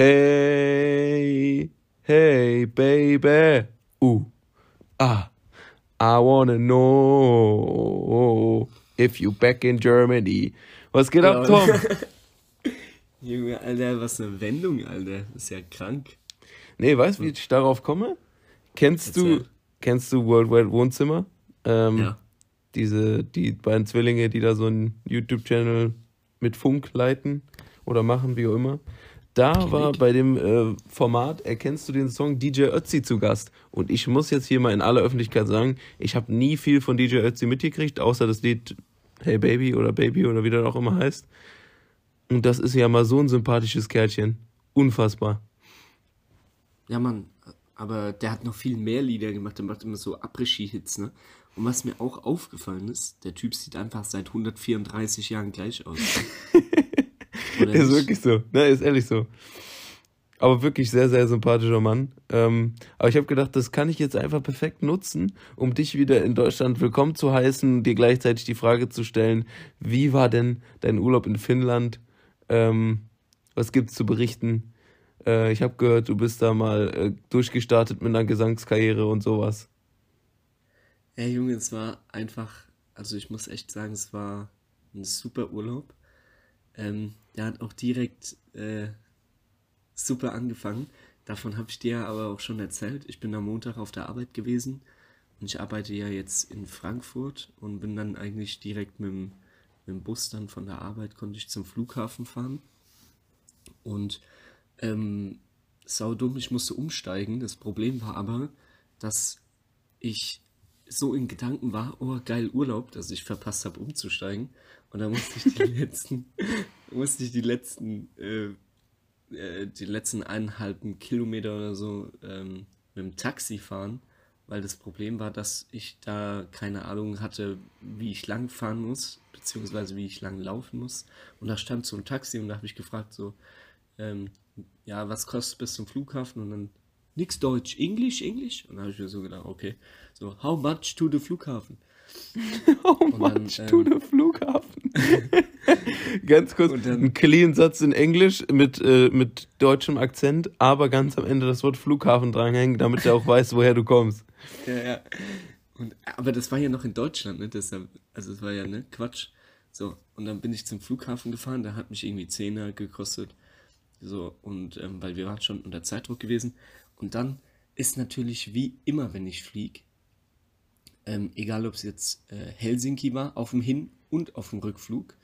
Hey, hey, baby. Uh, ah, I wanna know if you back in Germany. Was geht ab, Tom? Junge, Alter, was eine Wendung, Alter. Das ist ja krank. Nee, weißt du, wie ich darauf komme? Kennst du, kennst du Worldwide Wohnzimmer? Ähm, ja. Diese, die beiden Zwillinge, die da so einen YouTube-Channel mit Funk leiten oder machen, wie auch immer. Da war bei dem äh, Format Erkennst du den Song DJ Ötzi zu Gast. Und ich muss jetzt hier mal in aller Öffentlichkeit sagen, ich habe nie viel von DJ Ötzi mitgekriegt, außer das Lied Hey Baby oder Baby oder wie das auch immer heißt. Und das ist ja mal so ein sympathisches Kerlchen. Unfassbar. Ja, Mann, aber der hat noch viel mehr Lieder gemacht. Der macht immer so Après-Ski-Hits, ne? Und was mir auch aufgefallen ist, der Typ sieht einfach seit 134 Jahren gleich aus. ist wirklich so, ne? Ist ehrlich so. Aber wirklich sehr, sehr sympathischer Mann. Ähm, aber ich habe gedacht, das kann ich jetzt einfach perfekt nutzen, um dich wieder in Deutschland willkommen zu heißen, dir gleichzeitig die Frage zu stellen, wie war denn dein Urlaub in Finnland? Ähm, was gibt's zu berichten? Äh, ich habe gehört, du bist da mal äh, durchgestartet mit einer Gesangskarriere und sowas. Ja, Junge, es war einfach, also ich muss echt sagen, es war ein super Urlaub. Ähm, der hat auch direkt äh, super angefangen. Davon habe ich dir aber auch schon erzählt. Ich bin am Montag auf der Arbeit gewesen und ich arbeite ja jetzt in Frankfurt und bin dann eigentlich direkt mit dem, mit dem Bus dann von der Arbeit konnte ich zum Flughafen fahren. Und ähm, sau dumm, ich musste umsteigen. Das Problem war aber, dass ich so in Gedanken war, oh geil Urlaub, dass ich verpasst habe umzusteigen. Und da musste ich die letzten, musste ich die letzten äh, äh, die letzten eineinhalb Kilometer oder so ähm, mit dem Taxi fahren, weil das Problem war, dass ich da keine Ahnung hatte, wie ich lang fahren muss, beziehungsweise wie ich lang laufen muss. Und da stand so ein Taxi und da habe ich gefragt, so, ähm, ja, was kostet bis zum Flughafen? Und dann nix Deutsch, Englisch, Englisch? Und dann habe ich mir so gedacht, okay, so, how much to the Flughafen? how much dann, to ähm, the Flughafen? ganz kurz, ein clean Satz in Englisch mit, äh, mit deutschem Akzent, aber ganz am Ende das Wort Flughafen dranhängen, damit er auch weiß, woher du kommst. Ja, ja. Und, aber das war ja noch in Deutschland, ne? Deshalb, also es war ja, ne? Quatsch. So, und dann bin ich zum Flughafen gefahren, der hat mich irgendwie Zehner gekostet. So, und ähm, weil wir waren schon unter Zeitdruck gewesen. Und dann ist natürlich wie immer, wenn ich fliege, ähm, egal ob es jetzt äh, Helsinki war, auf dem Hin- und auf dem Rückflug,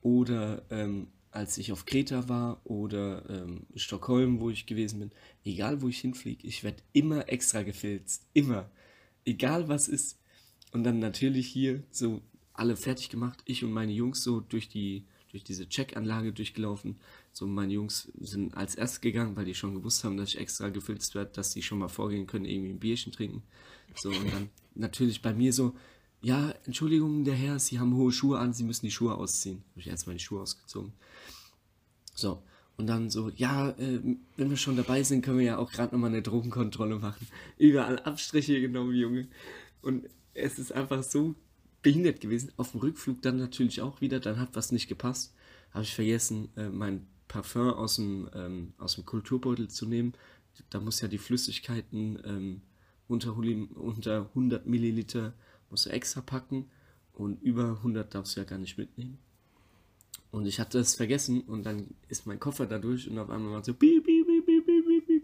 oder ähm, als ich auf Kreta war oder ähm, Stockholm, wo ich gewesen bin, egal wo ich hinfliege, ich werde immer extra gefilzt. Immer. Egal was ist. Und dann natürlich hier so alle fertig gemacht, ich und meine Jungs so durch die durch diese Checkanlage durchgelaufen. So meine Jungs sind als erstes gegangen, weil die schon gewusst haben, dass ich extra gefilzt werde, dass die schon mal vorgehen können, irgendwie ein Bierchen trinken. So und dann natürlich bei mir so, ja, Entschuldigung, der Herr, Sie haben hohe Schuhe an, Sie müssen die Schuhe ausziehen. Habe ich erstmal die Schuhe ausgezogen. So, und dann so, ja, äh, wenn wir schon dabei sind, können wir ja auch gerade nochmal eine Drogenkontrolle machen. Überall Abstriche genommen, Junge. Und es ist einfach so behindert gewesen. Auf dem Rückflug dann natürlich auch wieder, dann hat was nicht gepasst. Habe ich vergessen, äh, mein Parfum aus dem, ähm, aus dem Kulturbeutel zu nehmen. Da muss ja die Flüssigkeiten ähm, unter, unter 100 Milliliter musst du extra packen und über 100 darfst du ja gar nicht mitnehmen. Und ich hatte es vergessen und dann ist mein Koffer dadurch und auf einmal war so piep, piep, piep, piep, piep, piep.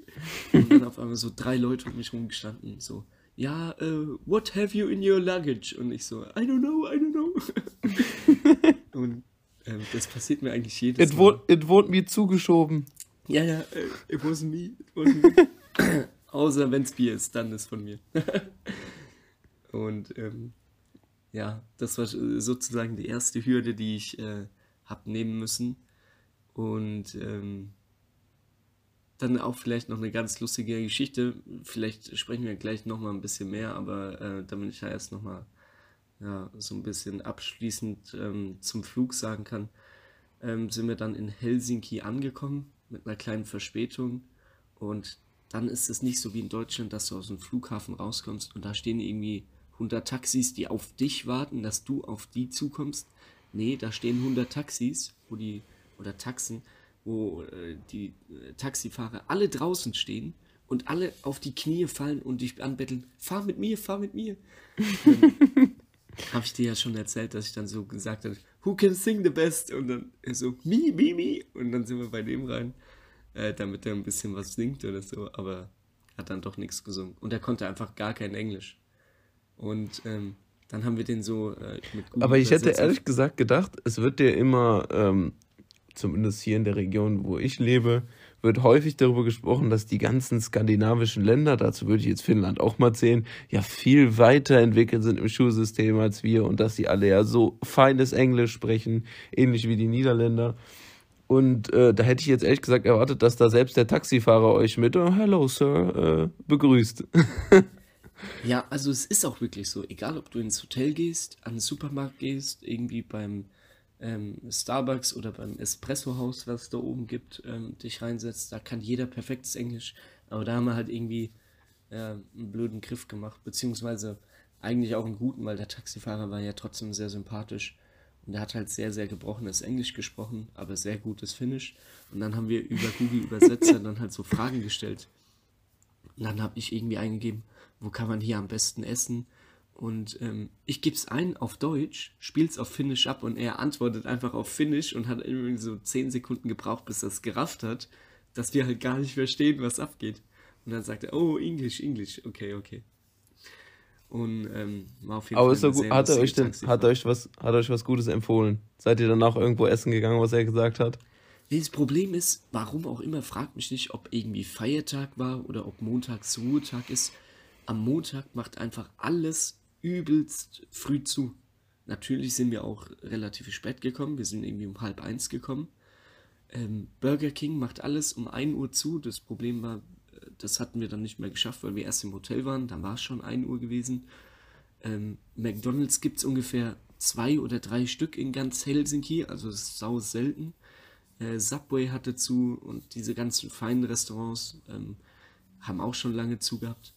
Und dann auf einmal so drei Leute um mich rumgestanden, so, ja, uh, what have you in your luggage? Und ich so, I don't know, I don't know. und ähm, das passiert mir eigentlich jedes it Mal. it wurde mir zugeschoben. Ja, ja, uh, it wasn't me. It wasn't me. Außer wenn es Bier ist, dann ist von mir. Und ähm, ja, das war sozusagen die erste Hürde, die ich äh, habe nehmen müssen. Und ähm, dann auch vielleicht noch eine ganz lustige Geschichte. Vielleicht sprechen wir gleich nochmal ein bisschen mehr, aber äh, damit ich ja erst nochmal ja, so ein bisschen abschließend ähm, zum Flug sagen kann, ähm, sind wir dann in Helsinki angekommen mit einer kleinen Verspätung. Und dann ist es nicht so wie in Deutschland, dass du aus dem Flughafen rauskommst und da stehen irgendwie 100 Taxis, die auf dich warten, dass du auf die zukommst. Nee, da stehen 100 Taxis, wo die, oder Taxen, wo äh, die äh, Taxifahrer alle draußen stehen und alle auf die Knie fallen und dich anbetteln, fahr mit mir, fahr mit mir. habe ich dir ja schon erzählt, dass ich dann so gesagt habe, who can sing the best? Und dann so, me, me, me. Und dann sind wir bei dem rein, äh, damit er ein bisschen was singt oder so, aber hat dann doch nichts gesungen. Und er konnte einfach gar kein Englisch. Und ähm, dann haben wir den so äh, mit Aber ich hätte ehrlich gesagt gedacht, es wird dir immer, ähm, zumindest hier in der Region, wo ich lebe, wird häufig darüber gesprochen, dass die ganzen skandinavischen Länder, dazu würde ich jetzt Finnland auch mal zählen, ja viel weiter entwickelt sind im Schulsystem als wir und dass sie alle ja so feines Englisch sprechen, ähnlich wie die Niederländer. Und äh, da hätte ich jetzt ehrlich gesagt erwartet, dass da selbst der Taxifahrer euch mit oh, Hello, Sir äh, begrüßt. ja, also es ist auch wirklich so, egal ob du ins Hotel gehst, an den Supermarkt gehst, irgendwie beim ähm, Starbucks oder beim Espresso-Haus, was es da oben gibt, ähm, dich reinsetzt, da kann jeder perfektes Englisch. Aber da haben wir halt irgendwie äh, einen blöden Griff gemacht, beziehungsweise eigentlich auch einen guten, weil der Taxifahrer war ja trotzdem sehr sympathisch. Und er hat halt sehr, sehr gebrochenes Englisch gesprochen, aber sehr gutes Finnisch. Und dann haben wir über Google Übersetzer dann halt so Fragen gestellt. Und dann habe ich irgendwie eingegeben, wo kann man hier am besten essen? Und ähm, ich gebe es ein auf Deutsch, spiele es auf Finnisch ab und er antwortet einfach auf Finnisch und hat irgendwie so 10 Sekunden gebraucht, bis es gerafft hat, dass wir halt gar nicht verstehen, was abgeht. Und dann sagt er, oh, Englisch, Englisch, okay, okay. Und ähm, war auf jeden Aber Fall. gut, hat er euch denn, hat euch was, hat euch was Gutes empfohlen? Seid ihr danach irgendwo essen gegangen, was er gesagt hat? Nee, das Problem ist, warum auch immer, fragt mich nicht, ob irgendwie Feiertag war oder ob Montags Ruhetag ist. Am Montag macht einfach alles übelst früh zu. Natürlich sind wir auch relativ spät gekommen. Wir sind irgendwie um halb eins gekommen. Ähm, Burger King macht alles um 1 Uhr zu. Das Problem war, das hatten wir dann nicht mehr geschafft, weil wir erst im Hotel waren. Dann war es schon 1 Uhr gewesen. Ähm, McDonalds gibt es ungefähr zwei oder drei Stück in ganz Helsinki, also es ist sau selten. Äh, Subway hatte zu und diese ganzen feinen Restaurants ähm, haben auch schon lange zu gehabt.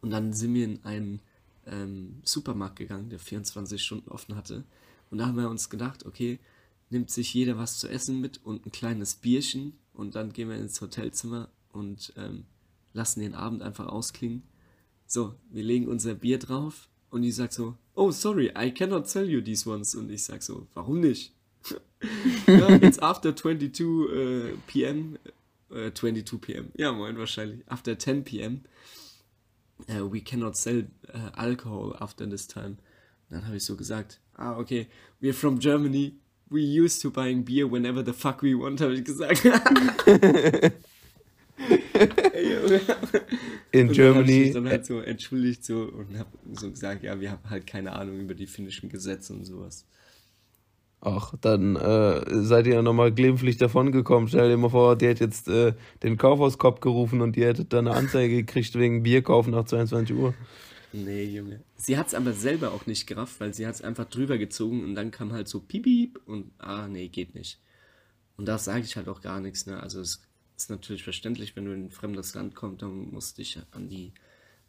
Und dann sind wir in einen ähm, Supermarkt gegangen, der 24 Stunden offen hatte. Und da haben wir uns gedacht, okay, nimmt sich jeder was zu essen mit und ein kleines Bierchen und dann gehen wir ins Hotelzimmer und ähm, lassen den Abend einfach ausklingen. So, wir legen unser Bier drauf und die sagt so, oh sorry, I cannot sell you these ones. Und ich sag so, warum nicht? ja, it's after 22 uh, p.m. Uh, 22 p.m. Ja, moin wahrscheinlich. After 10 p.m uh, we cannot sell uh, alcohol after this time. Dann habe ich so gesagt, ah, okay, we're from Germany, we used to buying beer whenever the fuck we want, habe ich gesagt. In und Germany. Dann, dann halt so entschuldigt so und habe so gesagt, ja, wir haben halt keine Ahnung über die finnischen Gesetze und sowas. Ach, dann äh, seid ihr ja nochmal glimpflich davongekommen. Stell dir mal vor, die hätte jetzt äh, den Kaufhauskopf gerufen und die hättet dann eine Anzeige gekriegt wegen Bierkauf nach 22 Uhr. Nee, Junge. Sie hat es aber selber auch nicht gerafft, weil sie hat es einfach drüber gezogen und dann kam halt so piep, piep und ah, nee, geht nicht. Und da sage ich halt auch gar nichts, ne? Also es ist natürlich verständlich, wenn du in ein fremdes Land kommst, dann musst du dich an die,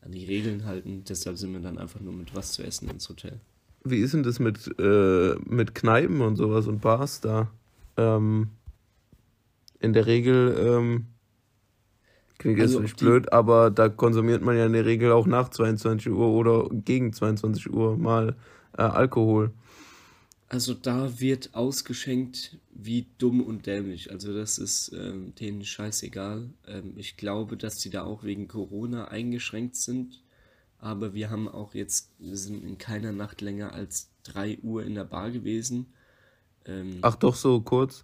an die Regeln halten. Deshalb sind wir dann einfach nur mit was zu essen ins Hotel. Wie ist denn das mit, äh, mit Kneipen und sowas und Bars da? Ähm, in der Regel, ähm, klingt jetzt also nicht blöd, aber da konsumiert man ja in der Regel auch nach 22 Uhr oder gegen 22 Uhr mal äh, Alkohol. Also da wird ausgeschenkt wie dumm und dämlich. Also das ist ähm, denen scheißegal. Ähm, ich glaube, dass die da auch wegen Corona eingeschränkt sind aber wir haben auch jetzt, wir sind in keiner Nacht länger als 3 Uhr in der Bar gewesen. Ähm, Ach doch, so kurz?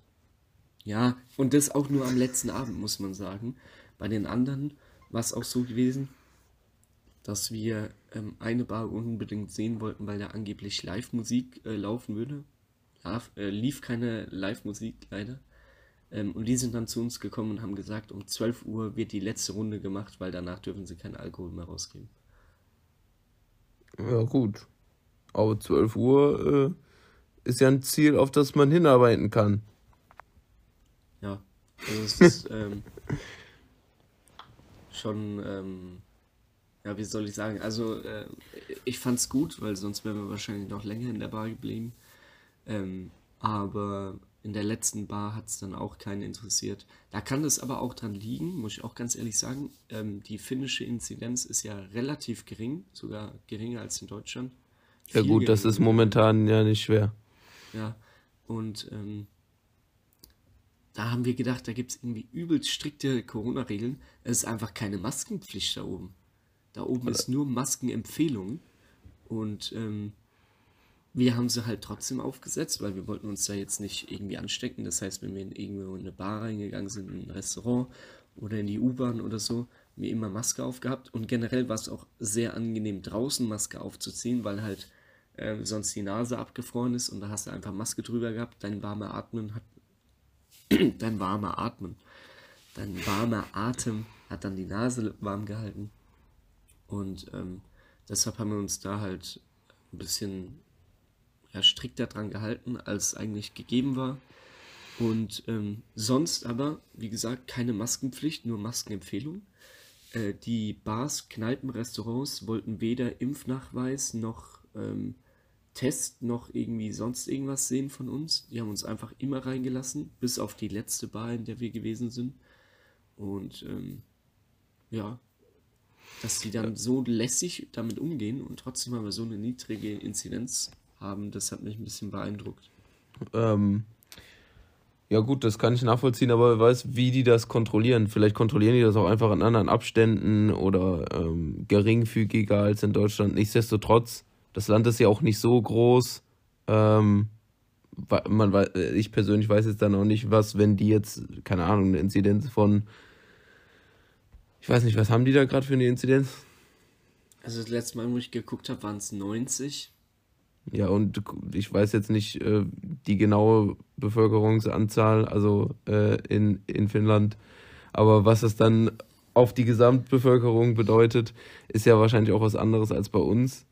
Ja, und das auch nur am letzten Abend, muss man sagen. Bei den anderen war es auch so gewesen, dass wir ähm, eine Bar unbedingt sehen wollten, weil da angeblich Live-Musik äh, laufen würde. Ja, äh, lief keine Live-Musik leider. Ähm, und die sind dann zu uns gekommen und haben gesagt, um 12 Uhr wird die letzte Runde gemacht, weil danach dürfen sie keinen Alkohol mehr rausgeben. Ja, gut. Aber 12 Uhr äh, ist ja ein Ziel, auf das man hinarbeiten kann. Ja, also es ist ähm, schon, ähm, ja, wie soll ich sagen, also äh, ich fand's gut, weil sonst wären wir wahrscheinlich noch länger in der Bar geblieben. Ähm, aber in der letzten Bar hat es dann auch keinen interessiert. Da kann es aber auch dran liegen, muss ich auch ganz ehrlich sagen. Ähm, die finnische Inzidenz ist ja relativ gering, sogar geringer als in Deutschland. Ja gut, geringer. das ist momentan ja nicht schwer. Ja, und ähm, da haben wir gedacht, da gibt es irgendwie übelst strikte Corona-Regeln. Es ist einfach keine Maskenpflicht da oben. Da oben ist nur Maskenempfehlung. Und ähm, wir haben sie halt trotzdem aufgesetzt, weil wir wollten uns da jetzt nicht irgendwie anstecken. Das heißt, wenn wir in irgendwo in eine Bar reingegangen sind, in ein Restaurant oder in die U-Bahn oder so, haben wir immer Maske aufgehabt. Und generell war es auch sehr angenehm, draußen Maske aufzuziehen, weil halt äh, sonst die Nase abgefroren ist und da hast du einfach Maske drüber gehabt. Dein warmer Atmen hat. dein warmer Atmen. Dein warmer Atem hat dann die Nase warm gehalten. Und ähm, deshalb haben wir uns da halt ein bisschen ja, strikter dran gehalten, als eigentlich gegeben war. Und ähm, sonst aber, wie gesagt, keine Maskenpflicht, nur Maskenempfehlung. Äh, die Bars, Kneipen, Restaurants wollten weder Impfnachweis noch ähm, Test noch irgendwie sonst irgendwas sehen von uns. Die haben uns einfach immer reingelassen, bis auf die letzte Bar, in der wir gewesen sind. Und ähm, ja, dass die dann so lässig damit umgehen und trotzdem haben wir so eine niedrige Inzidenz haben, das hat mich ein bisschen beeindruckt. Ähm, ja gut, das kann ich nachvollziehen, aber wer weiß, wie die das kontrollieren. Vielleicht kontrollieren die das auch einfach in anderen Abständen oder ähm, geringfügiger als in Deutschland. Nichtsdestotrotz, das Land ist ja auch nicht so groß. Ähm, man, ich persönlich weiß jetzt dann auch nicht, was, wenn die jetzt, keine Ahnung, eine Inzidenz von, ich weiß nicht, was haben die da gerade für eine Inzidenz? Also das letzte Mal, wo ich geguckt habe, waren es 90. Ja, und ich weiß jetzt nicht äh, die genaue Bevölkerungsanzahl, also äh, in, in Finnland, aber was es dann auf die Gesamtbevölkerung bedeutet, ist ja wahrscheinlich auch was anderes als bei uns.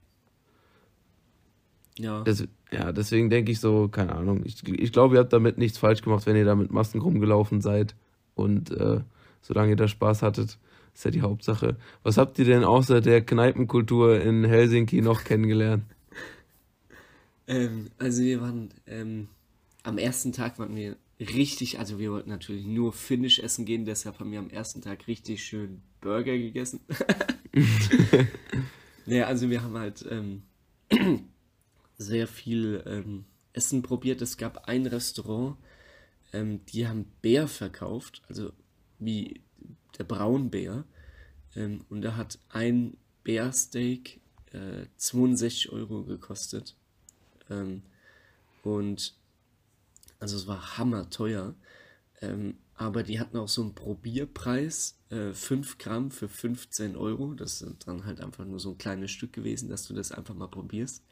Ja. Das, ja, deswegen denke ich so, keine Ahnung. Ich, ich glaube, ihr habt damit nichts falsch gemacht, wenn ihr da mit Masken rumgelaufen seid. Und äh, solange ihr da Spaß hattet, ist ja die Hauptsache. Was habt ihr denn außer der Kneipenkultur in Helsinki noch kennengelernt? Ähm, also wir waren, ähm, am ersten Tag waren wir richtig, also wir wollten natürlich nur Finnisch essen gehen, deshalb haben wir am ersten Tag richtig schön Burger gegessen. naja, also wir haben halt ähm, sehr viel ähm, Essen probiert. Es gab ein Restaurant, ähm, die haben Bär verkauft, also wie der Braunbär. Ähm, und da hat ein Bärsteak äh, 62 Euro gekostet. Ähm, und also es war hammerteuer. Ähm, aber die hatten auch so einen Probierpreis, äh, 5 Gramm für 15 Euro. Das ist dann halt einfach nur so ein kleines Stück gewesen, dass du das einfach mal probierst.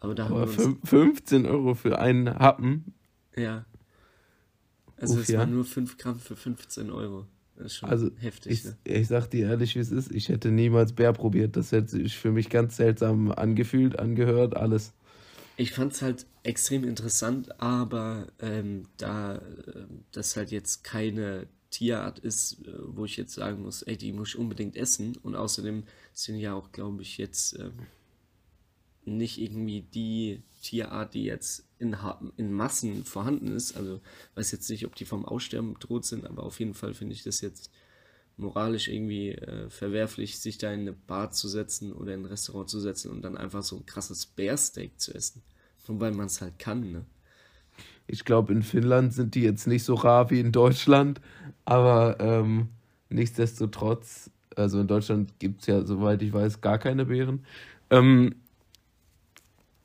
Aber da aber haben wir uns, 15 Euro für einen Happen? Ja. Also Uff, es ja. war nur 5 Gramm für 15 Euro. Das ist schon also heftig. Ich, ne? ich sag dir ehrlich, wie es ist. Ich hätte niemals Bär probiert. Das hätte sich für mich ganz seltsam angefühlt, angehört, alles. Ich fand es halt extrem interessant, aber ähm, da äh, das halt jetzt keine Tierart ist, äh, wo ich jetzt sagen muss, ey, die muss ich unbedingt essen. Und außerdem sind ja auch, glaube ich, jetzt ähm, nicht irgendwie die Tierart, die jetzt in, in Massen vorhanden ist. Also weiß jetzt nicht, ob die vom Aussterben bedroht sind, aber auf jeden Fall finde ich das jetzt moralisch irgendwie äh, verwerflich, sich da in eine Bar zu setzen oder in ein Restaurant zu setzen und dann einfach so ein krasses Bärsteak zu essen. Nur weil man es halt kann, ne? Ich glaube, in Finnland sind die jetzt nicht so rar wie in Deutschland, aber ähm, nichtsdestotrotz, also in Deutschland gibt es ja, soweit ich weiß, gar keine Bären. Ähm,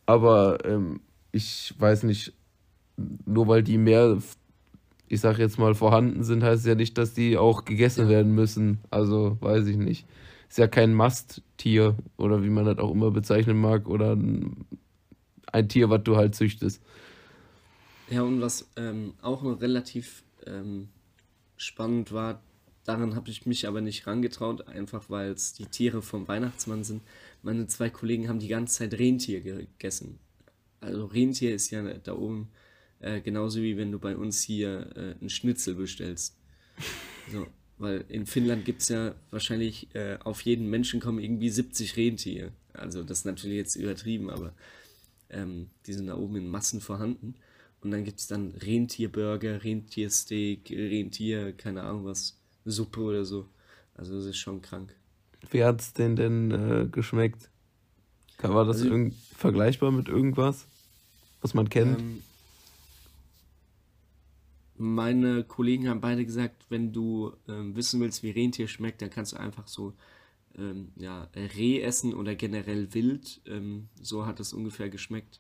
aber ähm, ich weiß nicht, nur weil die mehr ich sag jetzt mal, vorhanden sind, heißt ja nicht, dass die auch gegessen werden müssen. Also weiß ich nicht. Ist ja kein Masttier oder wie man das auch immer bezeichnen mag oder ein, Tier, was du halt züchtest. Ja, und was ähm, auch relativ ähm, spannend war, daran habe ich mich aber nicht rangetraut, einfach weil es die Tiere vom Weihnachtsmann sind. Meine zwei Kollegen haben die ganze Zeit Rentier gegessen. Also Rentier ist ja da oben äh, genauso wie wenn du bei uns hier äh, einen Schnitzel bestellst. So, weil in Finnland gibt es ja wahrscheinlich äh, auf jeden Menschen kommen irgendwie 70 Rentiere. Also das ist natürlich jetzt übertrieben, aber ähm, die sind da oben in Massen vorhanden. Und dann gibt es dann Rentierburger, Rentiersteak, Rentier, keine Ahnung was, Suppe oder so. Also das ist schon krank. Wie hat es denn denn äh, geschmeckt? War das also, vergleichbar mit irgendwas, was man kennt? Ähm, meine Kollegen haben beide gesagt, wenn du ähm, wissen willst, wie Rentier schmeckt, dann kannst du einfach so ähm, ja, Reh essen oder generell Wild. Ähm, so hat es ungefähr geschmeckt.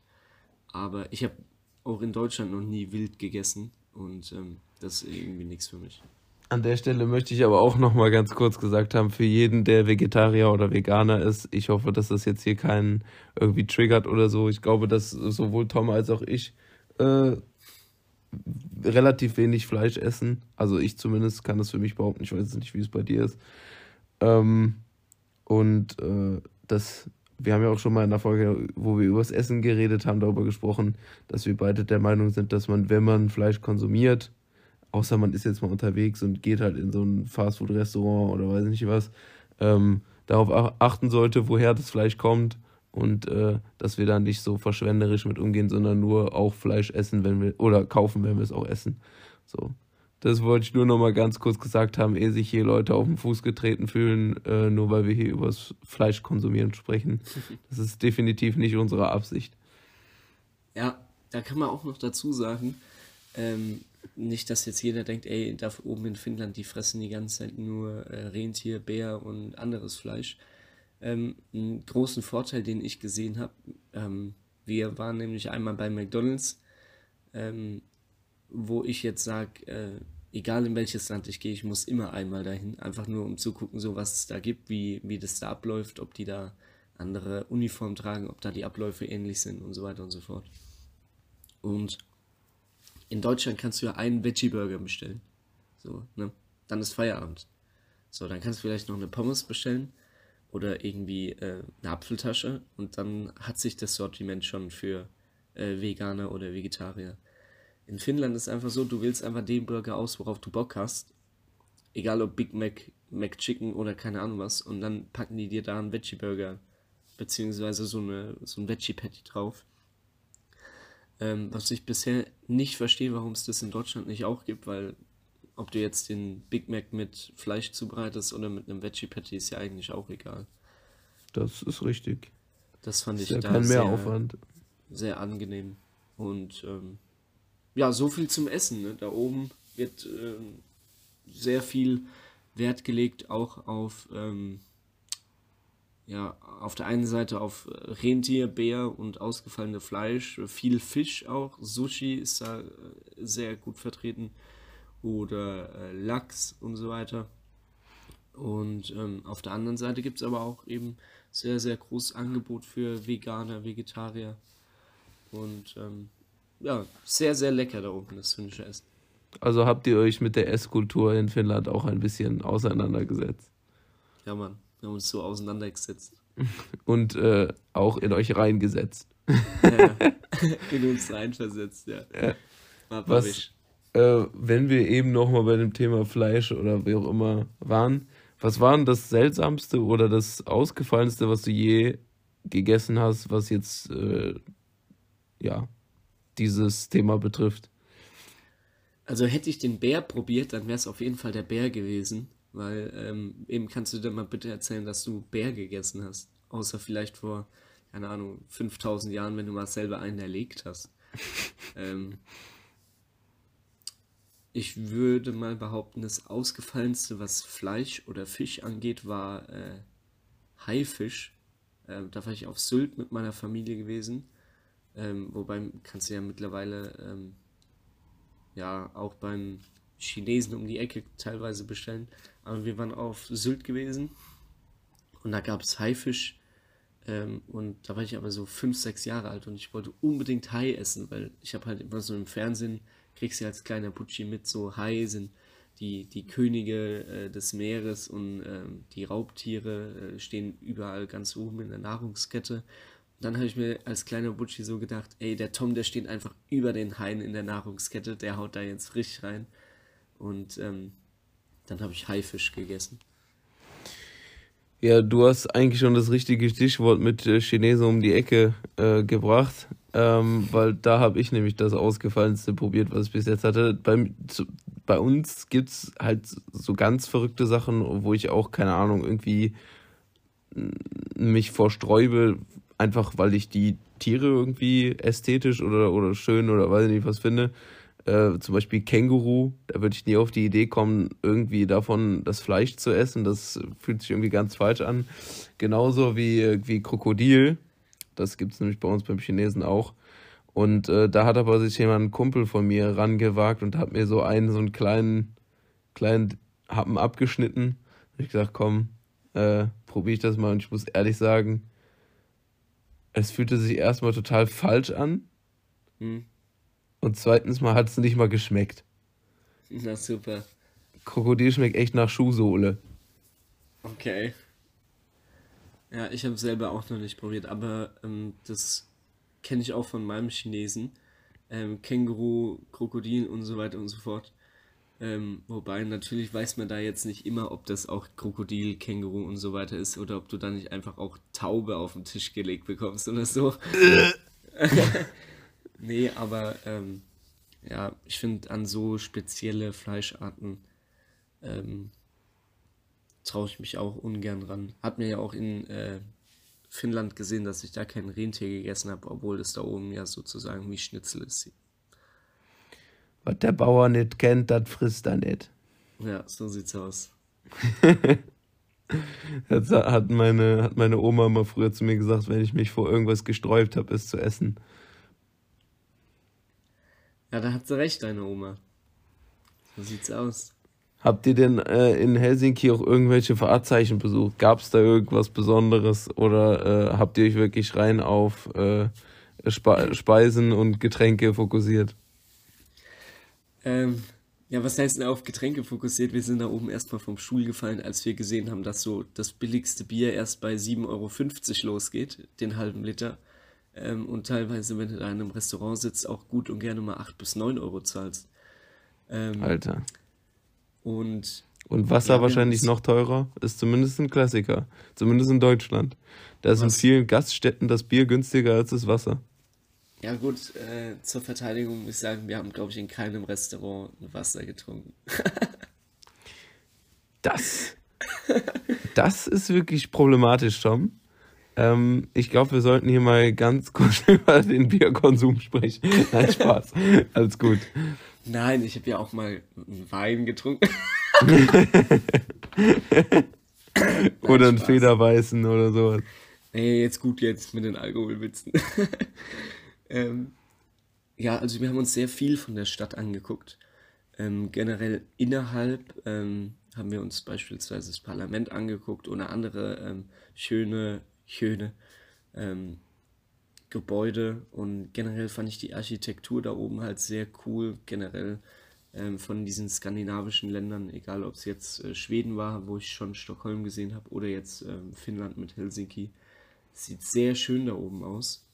Aber ich habe auch in Deutschland noch nie Wild gegessen und ähm, das ist irgendwie nichts für mich. An der Stelle möchte ich aber auch noch mal ganz kurz gesagt haben, für jeden, der Vegetarier oder Veganer ist, ich hoffe, dass das jetzt hier keinen irgendwie triggert oder so. Ich glaube, dass sowohl Tom als auch ich äh, relativ wenig Fleisch essen. Also ich zumindest kann das für mich behaupten. Ich weiß nicht, wie es bei dir ist. Ähm, und äh, das, wir haben ja auch schon mal in der Folge, wo wir über das Essen geredet haben, darüber gesprochen, dass wir beide der Meinung sind, dass man, wenn man Fleisch konsumiert, außer man ist jetzt mal unterwegs und geht halt in so ein Fastfood-Restaurant oder weiß nicht was, ähm, darauf achten sollte, woher das Fleisch kommt und äh, dass wir da nicht so verschwenderisch mit umgehen, sondern nur auch Fleisch essen, wenn wir oder kaufen, wenn wir es auch essen. So. Das wollte ich nur noch mal ganz kurz gesagt haben, ehe sich hier Leute auf den Fuß getreten fühlen, äh, nur weil wir hier über das Fleischkonsumieren sprechen. Das ist definitiv nicht unsere Absicht. Ja, da kann man auch noch dazu sagen, ähm, nicht, dass jetzt jeder denkt, ey, da oben in Finnland, die fressen die ganze Zeit nur äh, Rentier, Bär und anderes Fleisch. Ähm, einen großen Vorteil, den ich gesehen habe, ähm, wir waren nämlich einmal bei McDonald's, ähm, wo ich jetzt sage, äh, egal in welches Land ich gehe, ich muss immer einmal dahin, einfach nur um zu gucken, so was es da gibt, wie, wie das da abläuft, ob die da andere Uniformen tragen, ob da die Abläufe ähnlich sind und so weiter und so fort. Und in Deutschland kannst du ja einen Veggie-Burger bestellen. So, ne? Dann ist Feierabend. So, dann kannst du vielleicht noch eine Pommes bestellen oder irgendwie äh, eine Apfeltasche und dann hat sich das Sortiment schon für äh, Veganer oder Vegetarier. In Finnland ist es einfach so, du wählst einfach den Burger aus, worauf du Bock hast. Egal ob Big Mac, McChicken oder keine Ahnung was. Und dann packen die dir da einen Veggie-Burger, beziehungsweise so, eine, so ein Veggie-Patty drauf. Ähm, was ich bisher nicht verstehe, warum es das in Deutschland nicht auch gibt, weil ob du jetzt den Big Mac mit Fleisch zubereitest oder mit einem Veggie Patty, ist ja eigentlich auch egal. Das ist richtig. Das fand ich ja da kein sehr, Mehraufwand. sehr angenehm. Und ähm, ja, so viel zum Essen. Ne? Da oben wird ähm, sehr viel Wert gelegt, auch auf, ähm, ja, auf der einen Seite auf Rentier, Bär und ausgefallene Fleisch, viel Fisch auch. Sushi ist da äh, sehr gut vertreten oder äh, Lachs und so weiter. Und ähm, auf der anderen Seite gibt es aber auch eben sehr, sehr großes Angebot für Veganer, Vegetarier. Und ähm, ja, sehr, sehr lecker da oben, das finnische Essen. Also habt ihr euch mit der Esskultur in Finnland auch ein bisschen auseinandergesetzt? Ja, Mann, wir haben uns so auseinandergesetzt. Und äh, auch in euch reingesetzt. Ja, in uns reinversetzt, ja. ja. Was, äh, wenn wir eben nochmal bei dem Thema Fleisch oder wie auch immer waren, was war denn das Seltsamste oder das Ausgefallenste, was du je gegessen hast, was jetzt, äh, ja, dieses Thema betrifft? Also hätte ich den Bär probiert, dann wäre es auf jeden Fall der Bär gewesen, weil ähm, eben kannst du dir mal bitte erzählen, dass du Bär gegessen hast, außer vielleicht vor, keine Ahnung, 5000 Jahren, wenn du mal selber einen erlegt hast. ähm, ich würde mal behaupten, das Ausgefallenste, was Fleisch oder Fisch angeht, war äh, Haifisch. Ähm, da war ich auf Sylt mit meiner Familie gewesen. Ähm, wobei kannst du ja mittlerweile ähm, ja auch beim Chinesen um die Ecke teilweise bestellen. Aber wir waren auf Sylt gewesen und da gab es Haifisch. Ähm, und da war ich aber so fünf, sechs Jahre alt und ich wollte unbedingt Hai essen, weil ich habe halt immer so im Fernsehen kriegst du als kleiner Putschi mit, so Hai sind die, die Könige äh, des Meeres und ähm, die Raubtiere äh, stehen überall ganz oben in der Nahrungskette. Dann habe ich mir als kleiner Butschi so gedacht, ey, der Tom, der steht einfach über den Haien in der Nahrungskette, der haut da jetzt frisch rein. Und ähm, dann habe ich Haifisch gegessen. Ja, du hast eigentlich schon das richtige Stichwort mit äh, Chinesen um die Ecke äh, gebracht, ähm, weil da habe ich nämlich das Ausgefallenste probiert, was ich bis jetzt hatte. Bei, zu, bei uns gibt es halt so ganz verrückte Sachen, wo ich auch, keine Ahnung, irgendwie mich vorsträube, einfach weil ich die Tiere irgendwie ästhetisch oder, oder schön oder weiß nicht was finde. Äh, zum Beispiel Känguru, da würde ich nie auf die Idee kommen, irgendwie davon das Fleisch zu essen. Das fühlt sich irgendwie ganz falsch an. Genauso wie, wie Krokodil. Das gibt es nämlich bei uns beim Chinesen auch. Und äh, da hat aber sich jemand, ein Kumpel von mir, rangewagt und hat mir so einen, so einen kleinen, kleinen Happen abgeschnitten. Und ich gesagt, komm, äh, probiere ich das mal. Und ich muss ehrlich sagen, es fühlte sich erstmal total falsch an. Hm. Und zweitens mal hat es nicht mal geschmeckt. Na super. Krokodil schmeckt echt nach Schuhsohle. Okay. Ja, ich habe selber auch noch nicht probiert, aber ähm, das kenne ich auch von meinem Chinesen. Ähm, Känguru, Krokodil und so weiter und so fort. Ähm, wobei natürlich weiß man da jetzt nicht immer, ob das auch Krokodil, Känguru und so weiter ist oder ob du da nicht einfach auch Taube auf den Tisch gelegt bekommst oder so. nee, aber ähm, ja, ich finde an so spezielle Fleischarten ähm, traue ich mich auch ungern ran. Hat mir ja auch in äh, Finnland gesehen, dass ich da kein Rentier gegessen habe, obwohl es da oben ja sozusagen wie Schnitzel ist. Was der Bauer nicht kennt, das frisst er nicht. Ja, so sieht's aus. das hat meine, hat meine Oma mal früher zu mir gesagt, wenn ich mich vor irgendwas gesträubt habe, es zu essen. Ja, da hat sie recht, deine Oma. So sieht's aus. Habt ihr denn äh, in Helsinki auch irgendwelche Fahrzeichen besucht? Gab es da irgendwas Besonderes oder äh, habt ihr euch wirklich rein auf äh, Spe Speisen und Getränke fokussiert? Ähm, ja, was heißt denn auf Getränke fokussiert? Wir sind da oben erstmal vom Stuhl gefallen, als wir gesehen haben, dass so das billigste Bier erst bei 7,50 Euro losgeht, den halben Liter. Ähm, und teilweise, wenn du da in einem Restaurant sitzt, auch gut und gerne mal 8 bis 9 Euro zahlst. Ähm, Alter. Und, und Wasser ja, wahrscheinlich noch teurer, ist zumindest ein Klassiker. Zumindest in Deutschland. Da ist in vielen Gaststätten das Bier günstiger als das Wasser. Ja gut, äh, zur Verteidigung muss ich sagen, wir haben, glaube ich, in keinem Restaurant Wasser getrunken. das, das ist wirklich problematisch, Tom. Ähm, ich glaube, wir sollten hier mal ganz kurz über den Bierkonsum sprechen. Nein, Spaß. Alles gut. Nein, ich habe ja auch mal Wein getrunken. oder einen Federweißen oder sowas. Nee, jetzt gut jetzt mit den Alkoholwitzen. Ähm, ja, also wir haben uns sehr viel von der Stadt angeguckt. Ähm, generell innerhalb ähm, haben wir uns beispielsweise das Parlament angeguckt oder andere ähm, schöne, schöne ähm, Gebäude. Und generell fand ich die Architektur da oben halt sehr cool. Generell ähm, von diesen skandinavischen Ländern, egal ob es jetzt äh, Schweden war, wo ich schon Stockholm gesehen habe, oder jetzt Finnland mit Helsinki. Sieht sehr schön da oben aus.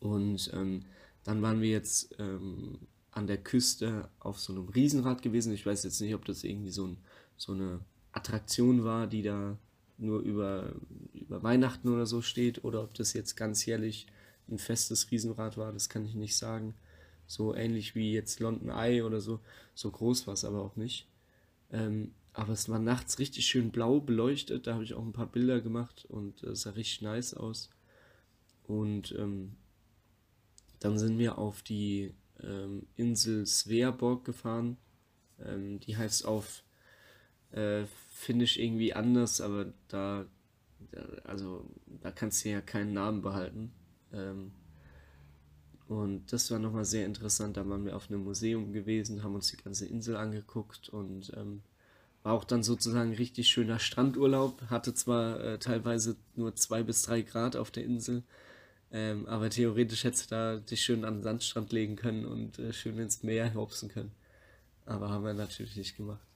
Und ähm, dann waren wir jetzt ähm, an der Küste auf so einem Riesenrad gewesen. Ich weiß jetzt nicht, ob das irgendwie so, ein, so eine Attraktion war, die da nur über, über Weihnachten oder so steht, oder ob das jetzt ganzjährlich ein festes Riesenrad war, das kann ich nicht sagen. So ähnlich wie jetzt London Eye oder so. So groß war es aber auch nicht. Ähm, aber es war nachts richtig schön blau beleuchtet. Da habe ich auch ein paar Bilder gemacht und es sah richtig nice aus. Und ähm, dann sind wir auf die ähm, Insel Sveaborg gefahren. Ähm, die heißt auf äh, Finnisch irgendwie anders, aber da, also da kannst du ja keinen Namen behalten. Ähm, und das war nochmal sehr interessant. Da waren wir auf einem Museum gewesen, haben uns die ganze Insel angeguckt und ähm, war auch dann sozusagen richtig schöner Strandurlaub. Hatte zwar äh, teilweise nur zwei bis drei Grad auf der Insel, ähm, aber theoretisch hättest du da dich schön an den Sandstrand legen können und äh, schön ins Meer hopsen können. Aber haben wir natürlich nicht gemacht.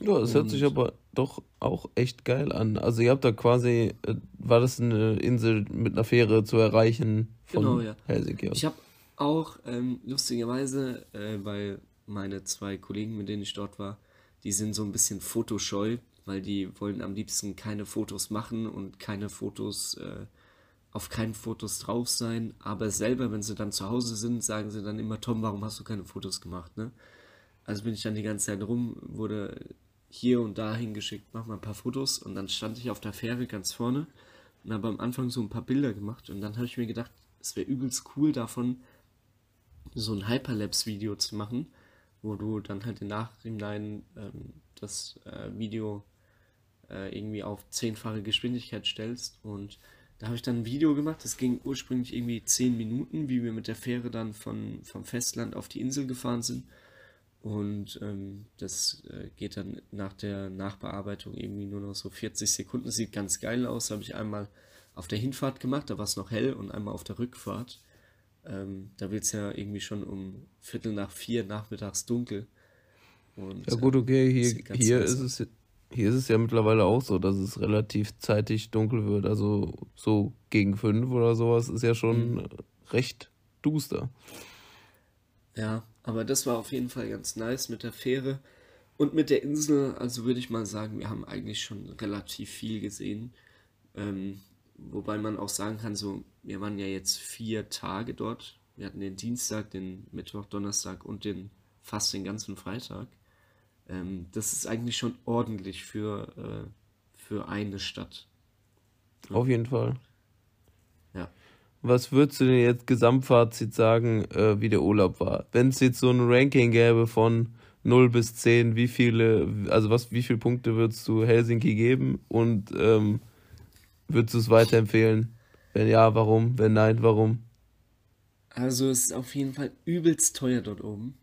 Ja, es hört sich aber doch auch echt geil an. Also ihr habt da quasi, äh, war das eine Insel mit einer Fähre zu erreichen von genau, ja. Helsinki aus? Ich habe auch ähm, lustigerweise, äh, weil meine zwei Kollegen, mit denen ich dort war, die sind so ein bisschen fotoscheu, weil die wollen am liebsten keine Fotos machen und keine Fotos, äh, auf keinen Fotos drauf sein. Aber selber, wenn sie dann zu Hause sind, sagen sie dann immer, Tom, warum hast du keine Fotos gemacht? Ne? Also bin ich dann die ganze Zeit rum, wurde hier und da hingeschickt, mach mal ein paar Fotos. Und dann stand ich auf der Fähre ganz vorne und habe am Anfang so ein paar Bilder gemacht. Und dann habe ich mir gedacht, es wäre übelst cool davon, so ein Hyperlapse-Video zu machen, wo du dann halt im Nachhinein ähm, das äh, Video äh, irgendwie auf zehnfache Geschwindigkeit stellst. Und da habe ich dann ein Video gemacht, das ging ursprünglich irgendwie zehn Minuten, wie wir mit der Fähre dann von, vom Festland auf die Insel gefahren sind und ähm, das äh, geht dann nach der Nachbearbeitung irgendwie nur noch so 40 Sekunden. Sieht ganz geil aus. Habe ich einmal auf der Hinfahrt gemacht, da war es noch hell, und einmal auf der Rückfahrt. Ähm, da wird es ja irgendwie schon um Viertel nach vier nachmittags dunkel. Und, ja gut, okay, hier, hier ist es hier ist es ja mittlerweile auch so, dass es relativ zeitig dunkel wird. Also so gegen fünf oder sowas ist ja schon mhm. recht duster. Ja, aber das war auf jeden Fall ganz nice mit der Fähre. Und mit der Insel, also würde ich mal sagen, wir haben eigentlich schon relativ viel gesehen. Ähm, wobei man auch sagen kann, so, wir waren ja jetzt vier Tage dort. Wir hatten den Dienstag, den Mittwoch, Donnerstag und den fast den ganzen Freitag. Ähm, das ist eigentlich schon ordentlich für, äh, für eine Stadt. Auf jeden Fall. Was würdest du denn jetzt Gesamtfazit sagen, äh, wie der Urlaub war? Wenn es jetzt so ein Ranking gäbe von 0 bis 10, wie viele, also was, wie viele Punkte würdest du Helsinki geben und ähm, würdest du es weiterempfehlen? Wenn ja, warum? Wenn nein, warum? Also es ist auf jeden Fall übelst teuer dort oben.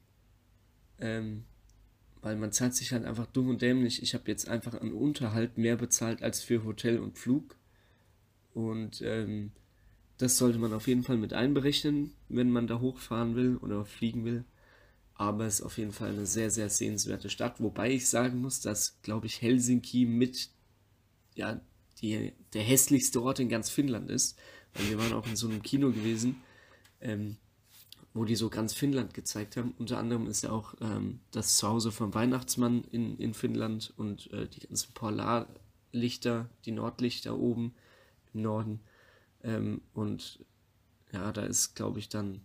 Ähm, weil man zahlt sich halt einfach dumm und dämlich. Ich habe jetzt einfach an Unterhalt mehr bezahlt als für Hotel und Flug. Und ähm, das sollte man auf jeden Fall mit einberechnen, wenn man da hochfahren will oder fliegen will. Aber es ist auf jeden Fall eine sehr, sehr sehenswerte Stadt. Wobei ich sagen muss, dass, glaube ich, Helsinki mit ja, die, der hässlichste Ort in ganz Finnland ist. Weil wir waren auch in so einem Kino gewesen, ähm, wo die so ganz Finnland gezeigt haben. Unter anderem ist ja auch ähm, das Zuhause vom Weihnachtsmann in, in Finnland und äh, die ganzen Polarlichter, die Nordlichter oben im Norden. Ähm, und ja, da ist, glaube ich, dann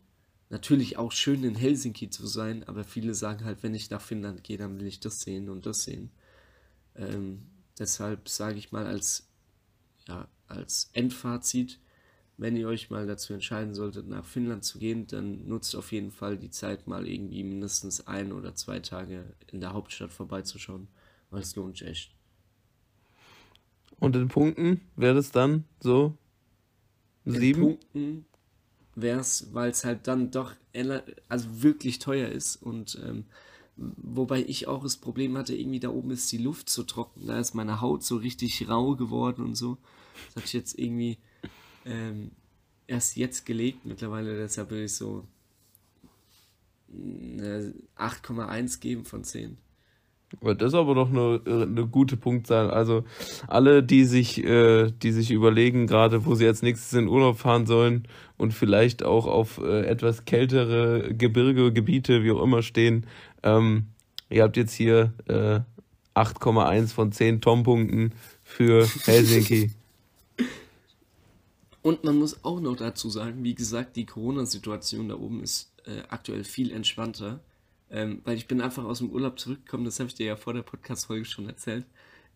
natürlich auch schön in Helsinki zu sein, aber viele sagen halt, wenn ich nach Finnland gehe, dann will ich das sehen und das sehen. Ähm, deshalb sage ich mal als, ja, als Endfazit, wenn ihr euch mal dazu entscheiden solltet, nach Finnland zu gehen, dann nutzt auf jeden Fall die Zeit, mal irgendwie mindestens ein oder zwei Tage in der Hauptstadt vorbeizuschauen, weil es lohnt sich echt. Und in Punkten wäre das dann so Sieben? Punkten wäre es, weil es halt dann doch also wirklich teuer ist und ähm, wobei ich auch das Problem hatte, irgendwie da oben ist die Luft so trocken, da ist meine Haut so richtig rau geworden und so. Das hatte ich jetzt irgendwie ähm, erst jetzt gelegt, mittlerweile deshalb will ich so 8,1 geben von 10. Das ist aber doch eine, eine gute Punktzahl. Also alle, die sich, äh, die sich überlegen, gerade wo sie als nächstes in Urlaub fahren sollen und vielleicht auch auf äh, etwas kältere Gebirge, Gebiete, wie auch immer stehen, ähm, ihr habt jetzt hier äh, 8,1 von 10 Tom-Punkten für Helsinki. Und man muss auch noch dazu sagen, wie gesagt, die Corona-Situation da oben ist äh, aktuell viel entspannter. Ähm, weil ich bin einfach aus dem Urlaub zurückgekommen, das habe ich dir ja vor der Podcast-Folge schon erzählt.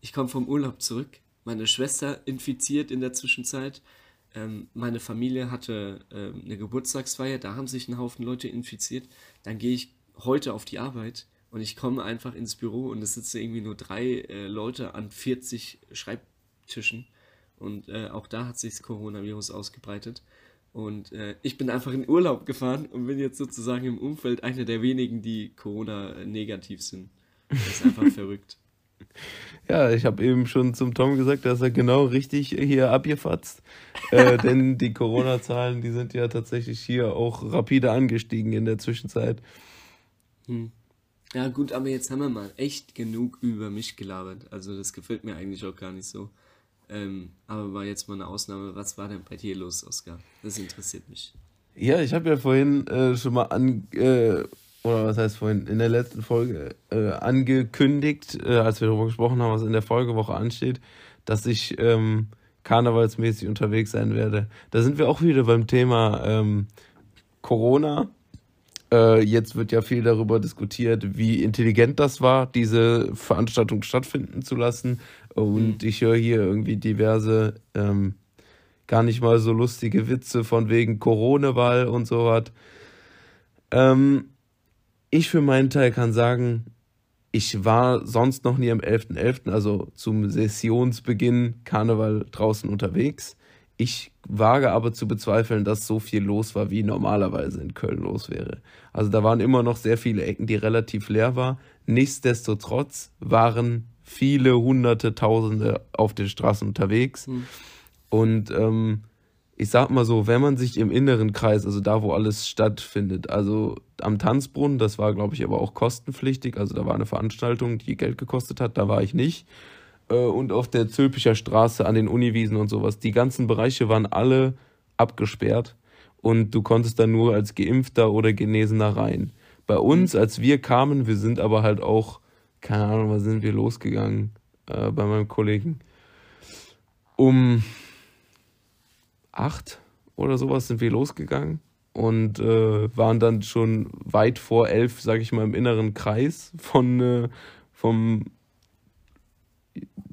Ich komme vom Urlaub zurück, meine Schwester infiziert in der Zwischenzeit. Ähm, meine Familie hatte ähm, eine Geburtstagsfeier, da haben sich ein Haufen Leute infiziert. Dann gehe ich heute auf die Arbeit und ich komme einfach ins Büro und es sitzen irgendwie nur drei äh, Leute an 40 Schreibtischen. Und äh, auch da hat sich das Coronavirus ausgebreitet. Und äh, ich bin einfach in Urlaub gefahren und bin jetzt sozusagen im Umfeld einer der wenigen, die Corona-negativ sind. Das ist einfach verrückt. Ja, ich habe eben schon zum Tom gesagt, dass er genau richtig hier abgefatzt. Äh, denn die Corona-Zahlen, die sind ja tatsächlich hier auch rapide angestiegen in der Zwischenzeit. Hm. Ja, gut, aber jetzt haben wir mal echt genug über mich gelabert. Also, das gefällt mir eigentlich auch gar nicht so. Ähm, aber war jetzt mal eine Ausnahme. Was war denn bei dir los, Oskar? Das interessiert mich. Ja, ich habe ja vorhin äh, schon mal an, äh, oder was heißt vorhin, in der letzten Folge äh, angekündigt, äh, als wir darüber gesprochen haben, was in der Folgewoche ansteht, dass ich ähm, karnevalsmäßig unterwegs sein werde. Da sind wir auch wieder beim Thema ähm, Corona. Äh, jetzt wird ja viel darüber diskutiert, wie intelligent das war, diese Veranstaltung stattfinden zu lassen. Und mhm. ich höre hier irgendwie diverse, ähm, gar nicht mal so lustige Witze von wegen Corona-Wahl und so was. Ähm, ich für meinen Teil kann sagen, ich war sonst noch nie am 11.11., .11., also zum Sessionsbeginn Karneval draußen unterwegs. Ich wage aber zu bezweifeln, dass so viel los war, wie normalerweise in Köln los wäre. Also da waren immer noch sehr viele Ecken, die relativ leer waren. Nichtsdestotrotz waren viele Hunderte, Tausende auf den Straßen unterwegs. Mhm. Und ähm, ich sag mal so, wenn man sich im inneren Kreis, also da, wo alles stattfindet, also am Tanzbrunnen, das war, glaube ich, aber auch kostenpflichtig, also da war eine Veranstaltung, die Geld gekostet hat, da war ich nicht. Äh, und auf der Zülpicher Straße an den Uniwiesen und sowas, die ganzen Bereiche waren alle abgesperrt und du konntest dann nur als Geimpfter oder Genesener rein. Bei uns, als wir kamen, wir sind aber halt auch, keine Ahnung, was sind wir losgegangen äh, bei meinem Kollegen, um acht oder sowas sind wir losgegangen und äh, waren dann schon weit vor elf, sag ich mal, im inneren Kreis von äh, vom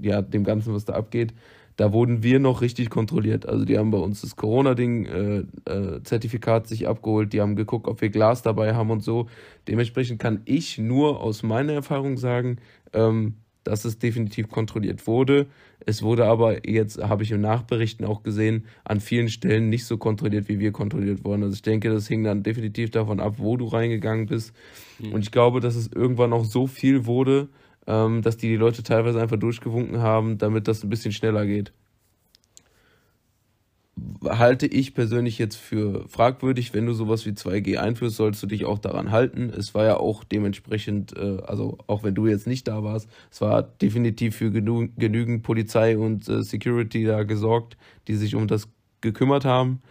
ja dem Ganzen, was da abgeht. Da wurden wir noch richtig kontrolliert. Also die haben bei uns das Corona-Ding, äh, äh, Zertifikat sich abgeholt, die haben geguckt, ob wir Glas dabei haben und so. Dementsprechend kann ich nur aus meiner Erfahrung sagen, ähm, dass es definitiv kontrolliert wurde. Es wurde aber jetzt, habe ich im Nachberichten auch gesehen, an vielen Stellen nicht so kontrolliert, wie wir kontrolliert wurden. Also ich denke, das hing dann definitiv davon ab, wo du reingegangen bist. Mhm. Und ich glaube, dass es irgendwann auch so viel wurde, ähm, dass die, die Leute teilweise einfach durchgewunken haben, damit das ein bisschen schneller geht halte ich persönlich jetzt für fragwürdig. Wenn du sowas wie 2G einführst, sollst du dich auch daran halten. Es war ja auch dementsprechend, äh, also auch wenn du jetzt nicht da warst, es war definitiv für genü genügend Polizei und äh, Security da gesorgt, die sich um das gekümmert haben.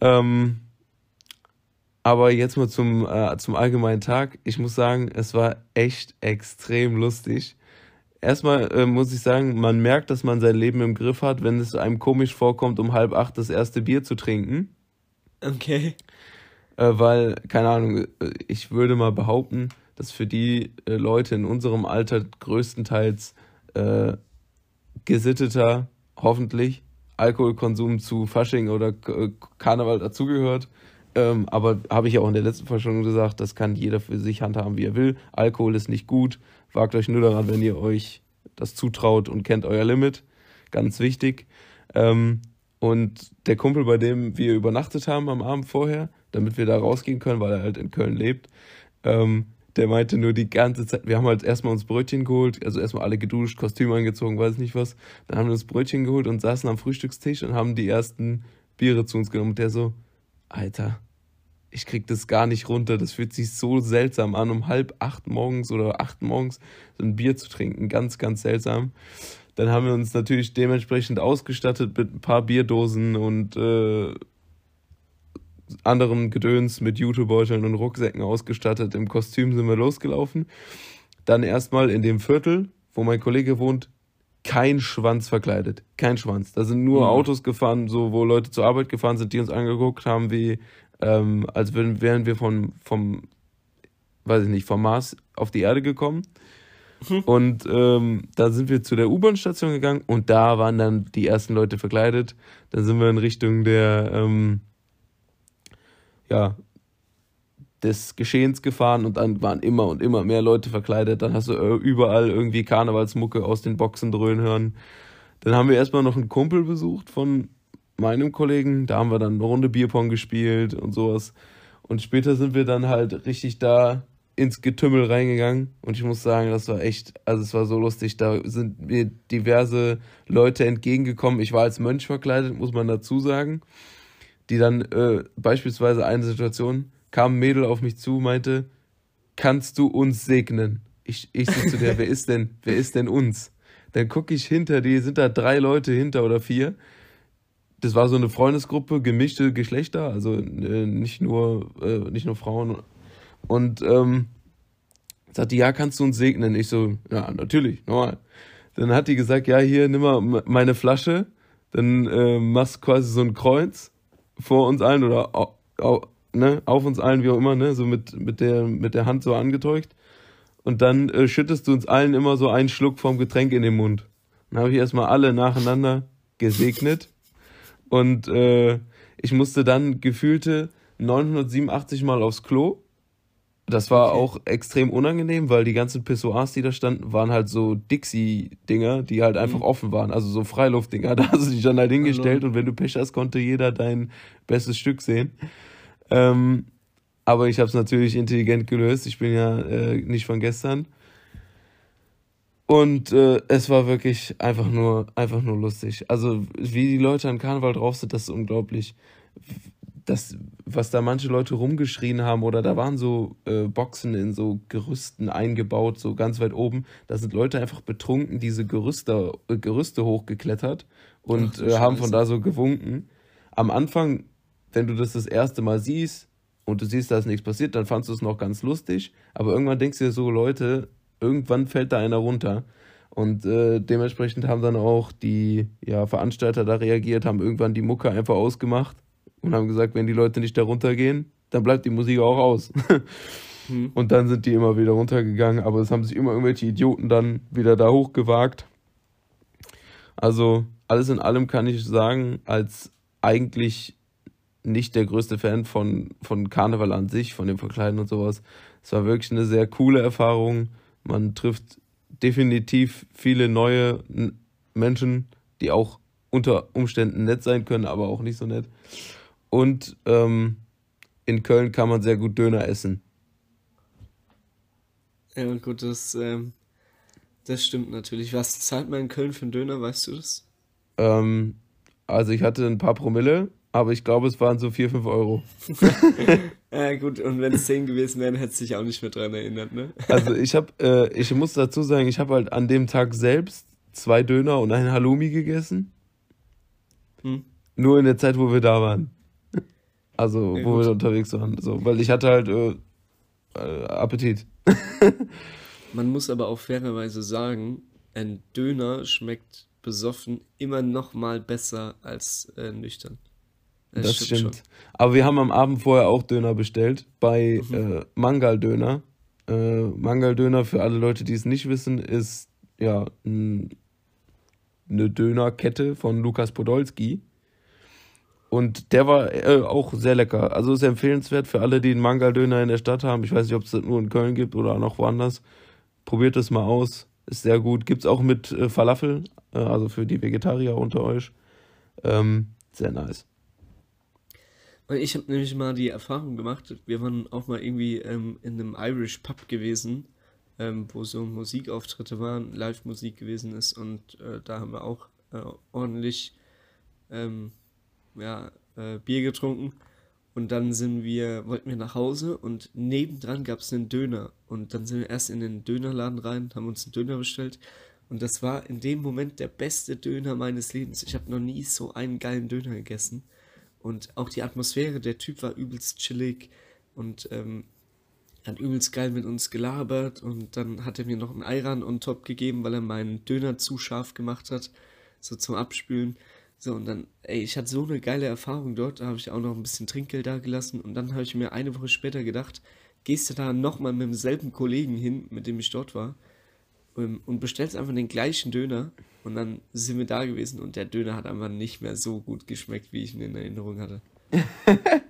Ähm, aber jetzt mal zum, äh, zum allgemeinen Tag. Ich muss sagen, es war echt extrem lustig erstmal äh, muss ich sagen, man merkt, dass man sein Leben im Griff hat, wenn es einem komisch vorkommt, um halb acht das erste Bier zu trinken. Okay. Äh, weil, keine Ahnung, äh, ich würde mal behaupten, dass für die äh, Leute in unserem Alter größtenteils äh, gesitteter, hoffentlich, Alkoholkonsum zu Fasching oder Karneval dazugehört. Ähm, aber habe ich ja auch in der letzten Folge schon gesagt, das kann jeder für sich handhaben, wie er will. Alkohol ist nicht gut. Wagt euch nur daran, wenn ihr euch das zutraut und kennt euer Limit. Ganz wichtig. Ähm, und der Kumpel, bei dem wir übernachtet haben am Abend vorher, damit wir da rausgehen können, weil er halt in Köln lebt, ähm, der meinte nur die ganze Zeit, wir haben halt erstmal uns Brötchen geholt, also erstmal alle geduscht, Kostüm angezogen, weiß nicht was. Dann haben wir uns Brötchen geholt und saßen am Frühstückstisch und haben die ersten Biere zu uns genommen. Und der so, Alter, ich krieg das gar nicht runter. Das fühlt sich so seltsam an, um halb acht morgens oder acht morgens so ein Bier zu trinken. Ganz, ganz seltsam. Dann haben wir uns natürlich dementsprechend ausgestattet mit ein paar Bierdosen und äh, anderem Gedöns mit Jutebeuteln und Rucksäcken ausgestattet. Im Kostüm sind wir losgelaufen. Dann erstmal in dem Viertel, wo mein Kollege wohnt, kein Schwanz verkleidet. Kein Schwanz. Da sind nur mhm. Autos gefahren, so wo Leute zur Arbeit gefahren sind, die uns angeguckt haben, wie ähm, als würden, wären wir von, vom, weiß ich nicht, vom Mars auf die Erde gekommen. Mhm. Und ähm, da sind wir zu der U-Bahn-Station gegangen und da waren dann die ersten Leute verkleidet. Dann sind wir in Richtung der, ähm, ja, des Geschehens gefahren und dann waren immer und immer mehr Leute verkleidet. Dann hast du äh, überall irgendwie Karnevalsmucke aus den Boxen dröhnen hören. Dann haben wir erstmal noch einen Kumpel besucht von meinem Kollegen. Da haben wir dann eine Runde Bierpong gespielt und sowas. Und später sind wir dann halt richtig da ins Getümmel reingegangen. Und ich muss sagen, das war echt, also es war so lustig. Da sind mir diverse Leute entgegengekommen. Ich war als Mönch verkleidet, muss man dazu sagen. Die dann äh, beispielsweise eine Situation, kam ein Mädel auf mich zu, meinte, kannst du uns segnen? Ich, ich so zu der, wer ist denn, wer ist denn uns? Dann gucke ich hinter die, sind da drei Leute hinter oder vier das war so eine Freundesgruppe, gemischte Geschlechter, also äh, nicht nur, äh, nicht nur Frauen Und ähm, sagte, ja, kannst du uns segnen? Ich so, ja, natürlich, normal. Dann hat die gesagt, ja, hier, nimm mal meine Flasche, dann äh, machst quasi so ein Kreuz vor uns allen oder au, au, ne, auf uns allen, wie auch immer, ne, so mit, mit, der, mit der Hand so angetäuscht. Und dann äh, schüttest du uns allen immer so einen Schluck vom Getränk in den Mund. Dann habe ich erstmal alle nacheinander gesegnet. Und äh, ich musste dann gefühlte 987 Mal aufs Klo. Das war okay. auch extrem unangenehm, weil die ganzen Pissoirs, die da standen, waren halt so Dixie-Dinger, die halt einfach mhm. offen waren. Also so Freiluftdinger. Da hast du dich dann halt hingestellt Hallo. und wenn du Pech hast, konnte jeder dein bestes Stück sehen. Ähm, aber ich habe es natürlich intelligent gelöst. Ich bin ja äh, nicht von gestern. Und äh, es war wirklich einfach nur, einfach nur lustig. Also, wie die Leute an Karneval drauf sind, das ist unglaublich. Das, was da manche Leute rumgeschrien haben, oder da waren so äh, Boxen in so Gerüsten eingebaut, so ganz weit oben. Da sind Leute einfach betrunken diese Gerüste, äh, Gerüste hochgeklettert und Ach, äh, haben von da so gewunken. Am Anfang, wenn du das das erste Mal siehst und du siehst, da ist nichts passiert, dann fandst du es noch ganz lustig. Aber irgendwann denkst du dir so, Leute, irgendwann fällt da einer runter. Und äh, dementsprechend haben dann auch die ja, Veranstalter da reagiert, haben irgendwann die Mucke einfach ausgemacht und haben gesagt, wenn die Leute nicht da runtergehen, dann bleibt die Musik auch aus. hm. Und dann sind die immer wieder runtergegangen, aber es haben sich immer irgendwelche Idioten dann wieder da hochgewagt. Also alles in allem kann ich sagen, als eigentlich nicht der größte Fan von, von Karneval an sich, von dem Verkleiden und sowas. Es war wirklich eine sehr coole Erfahrung. Man trifft definitiv viele neue Menschen, die auch unter Umständen nett sein können, aber auch nicht so nett. Und ähm, in Köln kann man sehr gut Döner essen. Ja, gut, das, ähm, das stimmt natürlich. Was zahlt man in Köln für einen Döner, weißt du das? Ähm, also ich hatte ein paar Promille, aber ich glaube, es waren so 4, 5 Euro. ja, gut, und wenn es 10 gewesen wären, hätte sich auch nicht mehr dran erinnert, ne? also ich habe, äh, ich muss dazu sagen, ich habe halt an dem Tag selbst zwei Döner und ein Halloumi gegessen. Hm. Nur in der Zeit, wo wir da waren. Also, ja, wo gut. wir unterwegs waren. So, weil ich hatte halt äh, äh, Appetit. Man muss aber auch fairerweise sagen, ein Döner schmeckt besoffen immer noch mal besser als äh, nüchtern. Das, das stimmt. stimmt. Aber wir haben am Abend vorher auch Döner bestellt bei mhm. äh, Mangal Döner. Äh, Mangal Döner, für alle Leute, die es nicht wissen, ist ja eine Dönerkette von Lukas Podolski. Und der war äh, auch sehr lecker. Also ist empfehlenswert für alle, die einen Mangal-Döner in der Stadt haben. Ich weiß nicht, ob es das nur in Köln gibt oder noch woanders. Probiert es mal aus. Ist sehr gut. Gibt es auch mit äh, Falafel, äh, also für die Vegetarier unter euch. Ähm, sehr nice. Ich habe nämlich mal die Erfahrung gemacht, wir waren auch mal irgendwie ähm, in einem Irish Pub gewesen, ähm, wo so Musikauftritte waren, Live-Musik gewesen ist und äh, da haben wir auch äh, ordentlich ähm, ja, äh, Bier getrunken und dann sind wir, wollten wir nach Hause und nebendran gab es einen Döner und dann sind wir erst in den Dönerladen rein, haben uns einen Döner bestellt und das war in dem Moment der beste Döner meines Lebens. Ich habe noch nie so einen geilen Döner gegessen. Und auch die Atmosphäre, der Typ war übelst chillig und ähm, hat übelst geil mit uns gelabert und dann hat er mir noch einen Eiran on top gegeben, weil er meinen Döner zu scharf gemacht hat, so zum Abspülen. So, und dann, ey, ich hatte so eine geile Erfahrung dort, da habe ich auch noch ein bisschen Trinkgeld da gelassen und dann habe ich mir eine Woche später gedacht, gehst du da nochmal mit demselben Kollegen hin, mit dem ich dort war, und bestellst einfach den gleichen Döner und dann sind wir da gewesen und der Döner hat einfach nicht mehr so gut geschmeckt, wie ich ihn in Erinnerung hatte.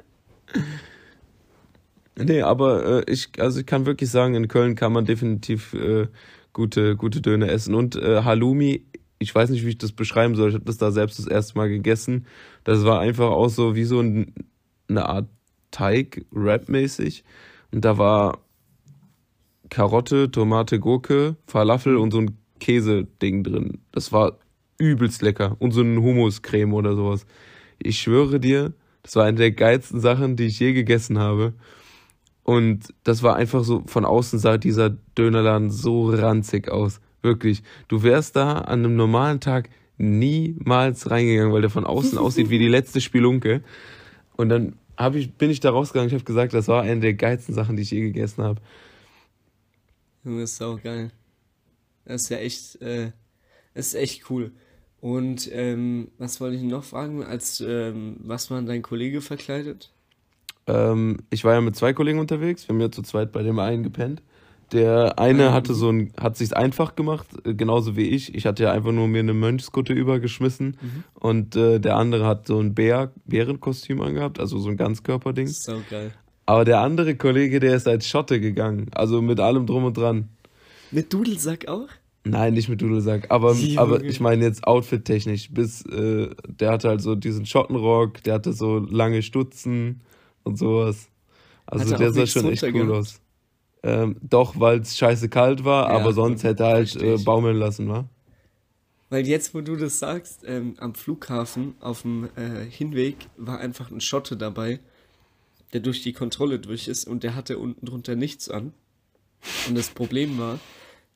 nee, aber äh, ich, also ich kann wirklich sagen, in Köln kann man definitiv äh, gute, gute Döner essen. Und äh, Halloumi, ich weiß nicht, wie ich das beschreiben soll. Ich habe das da selbst das erste Mal gegessen. Das war einfach auch so wie so ein, eine Art Teig, Rap-mäßig. Und da war Karotte, Tomate, Gurke, Falafel und so ein Käse-Ding drin. Das war übelst lecker. Und so ein Hummuscreme oder sowas. Ich schwöre dir, das war eine der geilsten Sachen, die ich je gegessen habe. Und das war einfach so, von außen sah dieser Dönerladen so ranzig aus. Wirklich. Du wärst da an einem normalen Tag niemals reingegangen, weil der von außen aussieht wie die letzte Spelunke. Und dann ich, bin ich da rausgegangen. Ich habe gesagt, das war eine der geilsten Sachen, die ich je gegessen habe. Junge, ist auch geil. Das ist ja echt, äh, das ist echt cool. Und ähm, was wollte ich noch fragen? Als ähm, was war dein Kollege verkleidet? Ähm, ich war ja mit zwei Kollegen unterwegs. Wir haben ja zu zweit bei dem einen gepennt. Der eine hatte so ein, hat sich's einfach gemacht, äh, genauso wie ich. Ich hatte ja einfach nur mir eine Mönchskutte übergeschmissen mhm. und äh, der andere hat so ein Bär, Bärenkostüm angehabt, also so ein Ganzkörperding. So geil. Aber der andere Kollege, der ist als Schotte gegangen, also mit allem drum und dran. Mit Dudelsack auch? Nein, nicht mit Dudelsack, aber, aber ich meine jetzt outfit-technisch. Bis, äh, der hatte halt so diesen Schottenrock, der hatte so lange Stutzen und sowas. Also der sah schon echt cool aus. Ähm, doch, weil es scheiße kalt war, ja, aber sonst hätte er halt äh, baumeln lassen, wa? Weil jetzt, wo du das sagst, ähm, am Flughafen auf dem äh, Hinweg war einfach ein Schotte dabei, der durch die Kontrolle durch ist und der hatte unten drunter nichts an. Und das Problem war,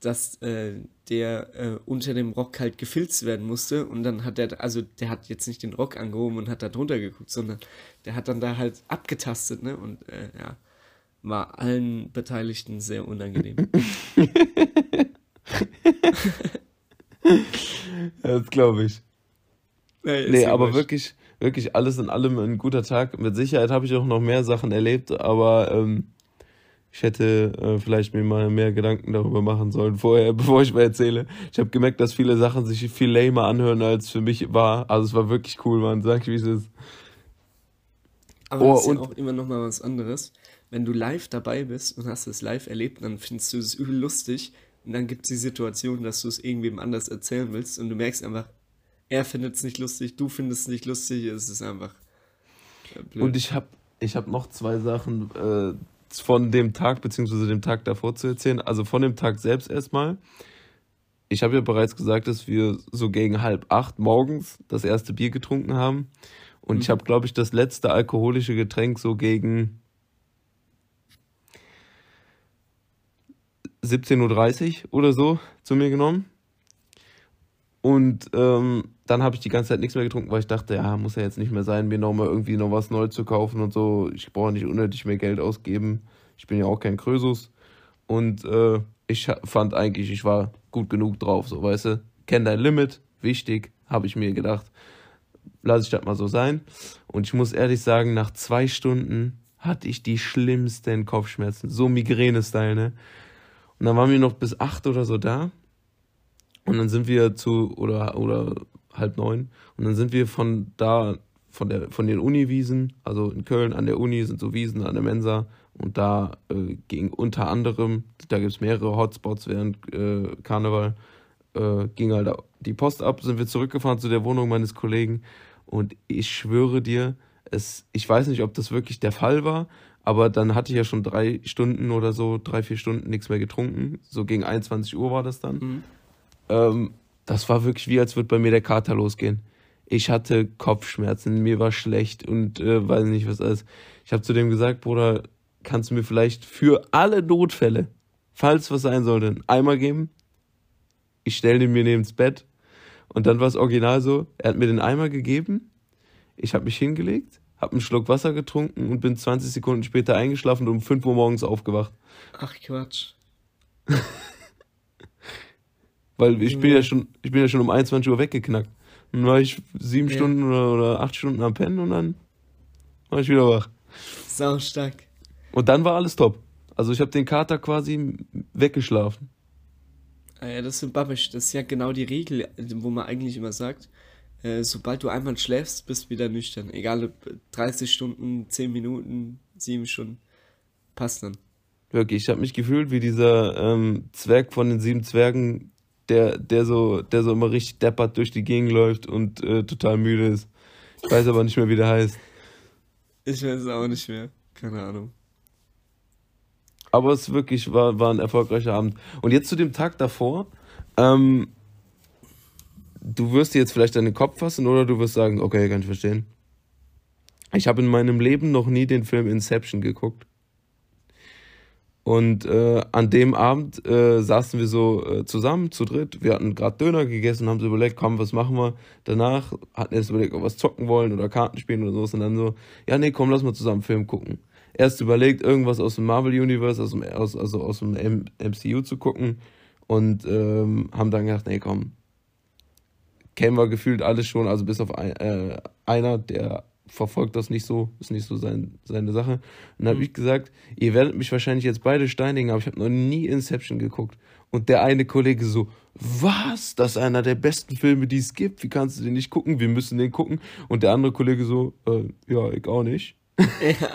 dass äh, der äh, unter dem Rock halt gefilzt werden musste und dann hat er, also der hat jetzt nicht den Rock angehoben und hat da drunter geguckt, sondern der hat dann da halt abgetastet, ne? Und äh, ja war allen Beteiligten sehr unangenehm. das glaube ich. Nee, nee aber ich. wirklich, wirklich alles in allem ein guter Tag. Mit Sicherheit habe ich auch noch mehr Sachen erlebt, aber ähm, ich hätte äh, vielleicht mir mal mehr Gedanken darüber machen sollen vorher, bevor ich mal erzähle. Ich habe gemerkt, dass viele Sachen sich viel lamer anhören, als für mich war. Also es war wirklich cool, man. Sag, wie es ist. Aber oh, das ist ja auch immer noch mal was anderes wenn du live dabei bist und hast es live erlebt, dann findest du es übel lustig und dann gibt es die Situation, dass du es irgendwem anders erzählen willst und du merkst einfach, er findet es nicht lustig, du findest es nicht lustig, es ist einfach äh, blöd. Und ich habe ich hab noch zwei Sachen äh, von dem Tag beziehungsweise dem Tag davor zu erzählen. Also von dem Tag selbst erstmal. Ich habe ja bereits gesagt, dass wir so gegen halb acht morgens das erste Bier getrunken haben. Und mhm. ich habe, glaube ich, das letzte alkoholische Getränk so gegen 17.30 Uhr oder so zu mir genommen. Und ähm, dann habe ich die ganze Zeit nichts mehr getrunken, weil ich dachte, ja, muss ja jetzt nicht mehr sein, mir nochmal irgendwie noch was neu zu kaufen und so. Ich brauche nicht unnötig mehr Geld ausgeben. Ich bin ja auch kein Krösus. Und äh, ich fand eigentlich, ich war gut genug drauf, so weißt du. Kenn dein Limit, wichtig, habe ich mir gedacht. Lass ich das mal so sein. Und ich muss ehrlich sagen, nach zwei Stunden hatte ich die schlimmsten Kopfschmerzen. So Migräne-Style, ne? Und dann waren wir noch bis acht oder so da. Und dann sind wir zu, oder, oder halb neun. Und dann sind wir von da, von der, von den Uniwiesen, also in Köln an der Uni sind so Wiesen an der Mensa. Und da äh, ging unter anderem, da gibt es mehrere Hotspots während äh, Karneval, äh, ging halt die Post ab, sind wir zurückgefahren zu der Wohnung meines Kollegen. Und ich schwöre dir, es, ich weiß nicht, ob das wirklich der Fall war, aber dann hatte ich ja schon drei Stunden oder so, drei, vier Stunden nichts mehr getrunken. So gegen 21 Uhr war das dann. Mhm. Ähm, das war wirklich wie, als würde bei mir der Kater losgehen. Ich hatte Kopfschmerzen, mir war schlecht und äh, weiß nicht was alles. Ich habe zu dem gesagt, Bruder, kannst du mir vielleicht für alle Notfälle, falls was sein sollte, einen Eimer geben? Ich stelle den mir neben das Bett. Und dann war es original so, er hat mir den Eimer gegeben, ich habe mich hingelegt, habe einen Schluck Wasser getrunken und bin 20 Sekunden später eingeschlafen und um 5 Uhr morgens aufgewacht. Ach Quatsch. Weil ich bin ja schon, ich bin ja schon um 21 Uhr weggeknackt. Dann war ich sieben ja. Stunden oder, oder acht Stunden am Pennen und dann war ich wieder wach. Sau stark. Und dann war alles top. Also ich habe den Kater quasi weggeschlafen. Ah ja, das ist sympathisch. Das ist ja genau die Regel, wo man eigentlich immer sagt, äh, sobald du einmal schläfst, bist du wieder nüchtern. Egal ob 30 Stunden, 10 Minuten, 7 Stunden. Passt dann. Wirklich, ich habe mich gefühlt wie dieser ähm, Zwerg von den sieben Zwergen, der, der, so, der so immer richtig deppert durch die Gegend läuft und äh, total müde ist. Ich weiß aber nicht mehr, wie der heißt. Ich weiß es auch nicht mehr. Keine Ahnung. Aber es wirklich war, war ein erfolgreicher Abend. Und jetzt zu dem Tag davor. Ähm, du wirst dir jetzt vielleicht deinen Kopf fassen oder du wirst sagen, okay, kann ich verstehen. Ich habe in meinem Leben noch nie den Film Inception geguckt. Und äh, an dem Abend äh, saßen wir so äh, zusammen, zu dritt. Wir hatten gerade Döner gegessen, haben so überlegt, komm, was machen wir? Danach hatten erst überlegt, ob wir was zocken wollen oder Karten spielen oder sowas. Und dann so, ja, nee, komm, lass mal zusammen Film gucken. Erst überlegt, irgendwas aus dem Marvel Universe, aus dem, aus, also aus dem M MCU zu gucken. Und ähm, haben dann gedacht, nee, komm, kennen wir gefühlt alles schon, also bis auf ein, äh, einer, der verfolgt das nicht so, ist nicht so sein, seine Sache. Und dann habe mhm. ich gesagt, ihr werdet mich wahrscheinlich jetzt beide steinigen, aber ich habe noch nie Inception geguckt. Und der eine Kollege so, was? Das ist einer der besten Filme, die es gibt. Wie kannst du den nicht gucken? Wir müssen den gucken. Und der andere Kollege so, äh, ja, ich auch nicht. Ja.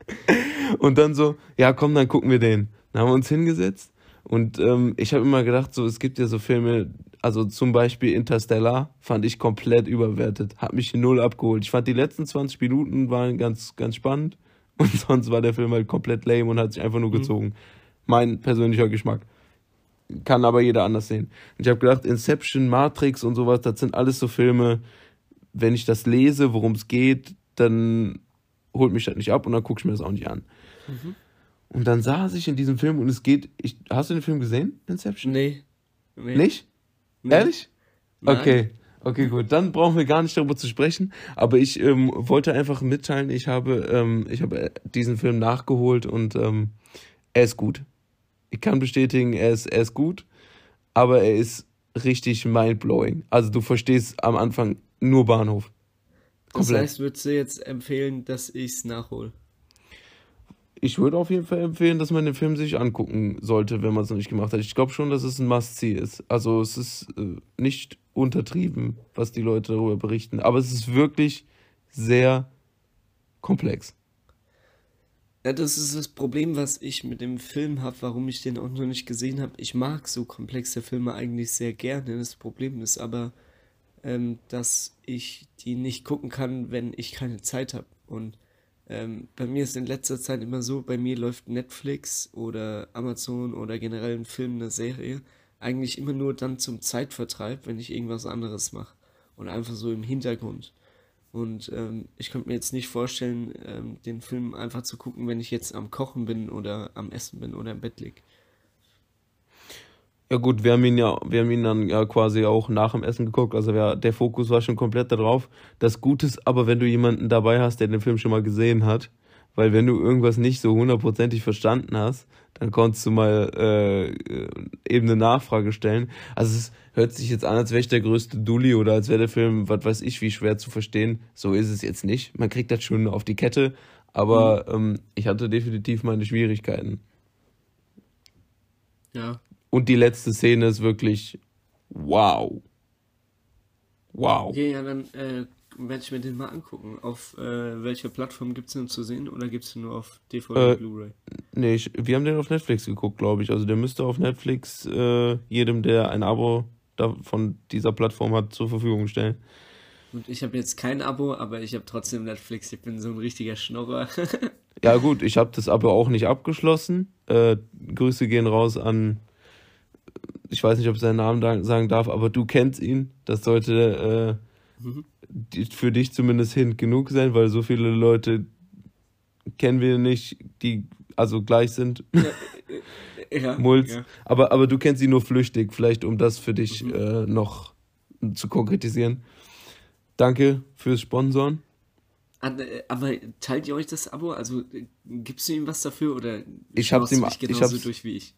und dann so, ja, komm, dann gucken wir den. Dann haben wir uns hingesetzt. Und ähm, ich habe immer gedacht, so, es gibt ja so Filme, also zum Beispiel Interstellar fand ich komplett überwertet. Hat mich null abgeholt. Ich fand die letzten 20 Minuten waren ganz, ganz spannend. Und sonst war der Film halt komplett lame und hat sich einfach nur mhm. gezogen. Mhm. Mein persönlicher Geschmack. Kann aber jeder anders sehen. Und ich habe gedacht, Inception, Matrix und sowas, das sind alles so Filme, wenn ich das lese, worum es geht, dann holt mich das nicht ab und dann gucke ich mir das auch nicht an. Mhm. Und dann saß ich in diesem Film und es geht. Ich, hast du den Film gesehen, Inception? Nee. nee. Nicht? Nee. Ehrlich? Nein. Okay. Okay, gut. Dann brauchen wir gar nicht darüber zu sprechen. Aber ich ähm, wollte einfach mitteilen, ich habe, ähm, ich habe diesen Film nachgeholt und ähm, er ist gut. Ich kann bestätigen, er ist, er ist gut, aber er ist richtig mindblowing. Also du verstehst am Anfang nur Bahnhof. Komplett. Das heißt, würdest du jetzt empfehlen, dass ich es nachhole? Ich würde auf jeden Fall empfehlen, dass man den Film sich angucken sollte, wenn man es noch nicht gemacht hat. Ich glaube schon, dass es ein Must-See ist. Also es ist äh, nicht untertrieben, was die Leute darüber berichten. Aber es ist wirklich sehr komplex. Ja, das ist das Problem, was ich mit dem Film habe, warum ich den auch noch nicht gesehen habe. Ich mag so komplexe Filme eigentlich sehr gerne. Das Problem ist aber, ähm, dass ich die nicht gucken kann, wenn ich keine Zeit habe. Und ähm, bei mir ist in letzter Zeit immer so, bei mir läuft Netflix oder Amazon oder generell ein Film, eine Serie, eigentlich immer nur dann zum Zeitvertreib, wenn ich irgendwas anderes mache. Und einfach so im Hintergrund. Und ähm, ich könnte mir jetzt nicht vorstellen, ähm, den Film einfach zu gucken, wenn ich jetzt am Kochen bin oder am Essen bin oder im Bett liege. Ja gut, wir haben ihn ja, wir haben ihn dann ja quasi auch nach dem Essen geguckt. Also wir, der Fokus war schon komplett darauf. Das Gute ist aber, wenn du jemanden dabei hast, der den Film schon mal gesehen hat, weil wenn du irgendwas nicht so hundertprozentig verstanden hast, dann konntest du mal äh, eben eine Nachfrage stellen. Also es hört sich jetzt an, als wäre ich der größte Dulli oder als wäre der Film, was weiß ich, wie schwer zu verstehen. So ist es jetzt nicht. Man kriegt das schon auf die Kette, aber mhm. ähm, ich hatte definitiv meine Schwierigkeiten. Ja, und die letzte Szene ist wirklich wow. Wow. Okay, ja, dann äh, werde ich mir den mal angucken. Auf äh, welcher Plattform gibt es den zu sehen oder gibt es den nur auf DVD äh, Blu-ray? Nee, ich, wir haben den auf Netflix geguckt, glaube ich. Also der müsste auf Netflix äh, jedem, der ein Abo da, von dieser Plattform hat, zur Verfügung stellen. Und ich habe jetzt kein Abo, aber ich habe trotzdem Netflix. Ich bin so ein richtiger Schnorrer. ja gut, ich habe das Abo auch nicht abgeschlossen. Äh, Grüße gehen raus an ich weiß nicht, ob ich seinen Namen sagen darf, aber du kennst ihn. Das sollte äh, mhm. für dich zumindest Hint genug sein, weil so viele Leute kennen wir nicht, die also gleich sind. Ja, äh, ja, Mulz. Ja. Aber, aber du kennst ihn nur flüchtig, vielleicht um das für dich mhm. äh, noch zu konkretisieren. Danke fürs Sponsoren. Aber teilt ihr euch das Abo? Also äh, gibst du ihm was dafür oder ich hab's ihm, ich hab's, durch wie ich?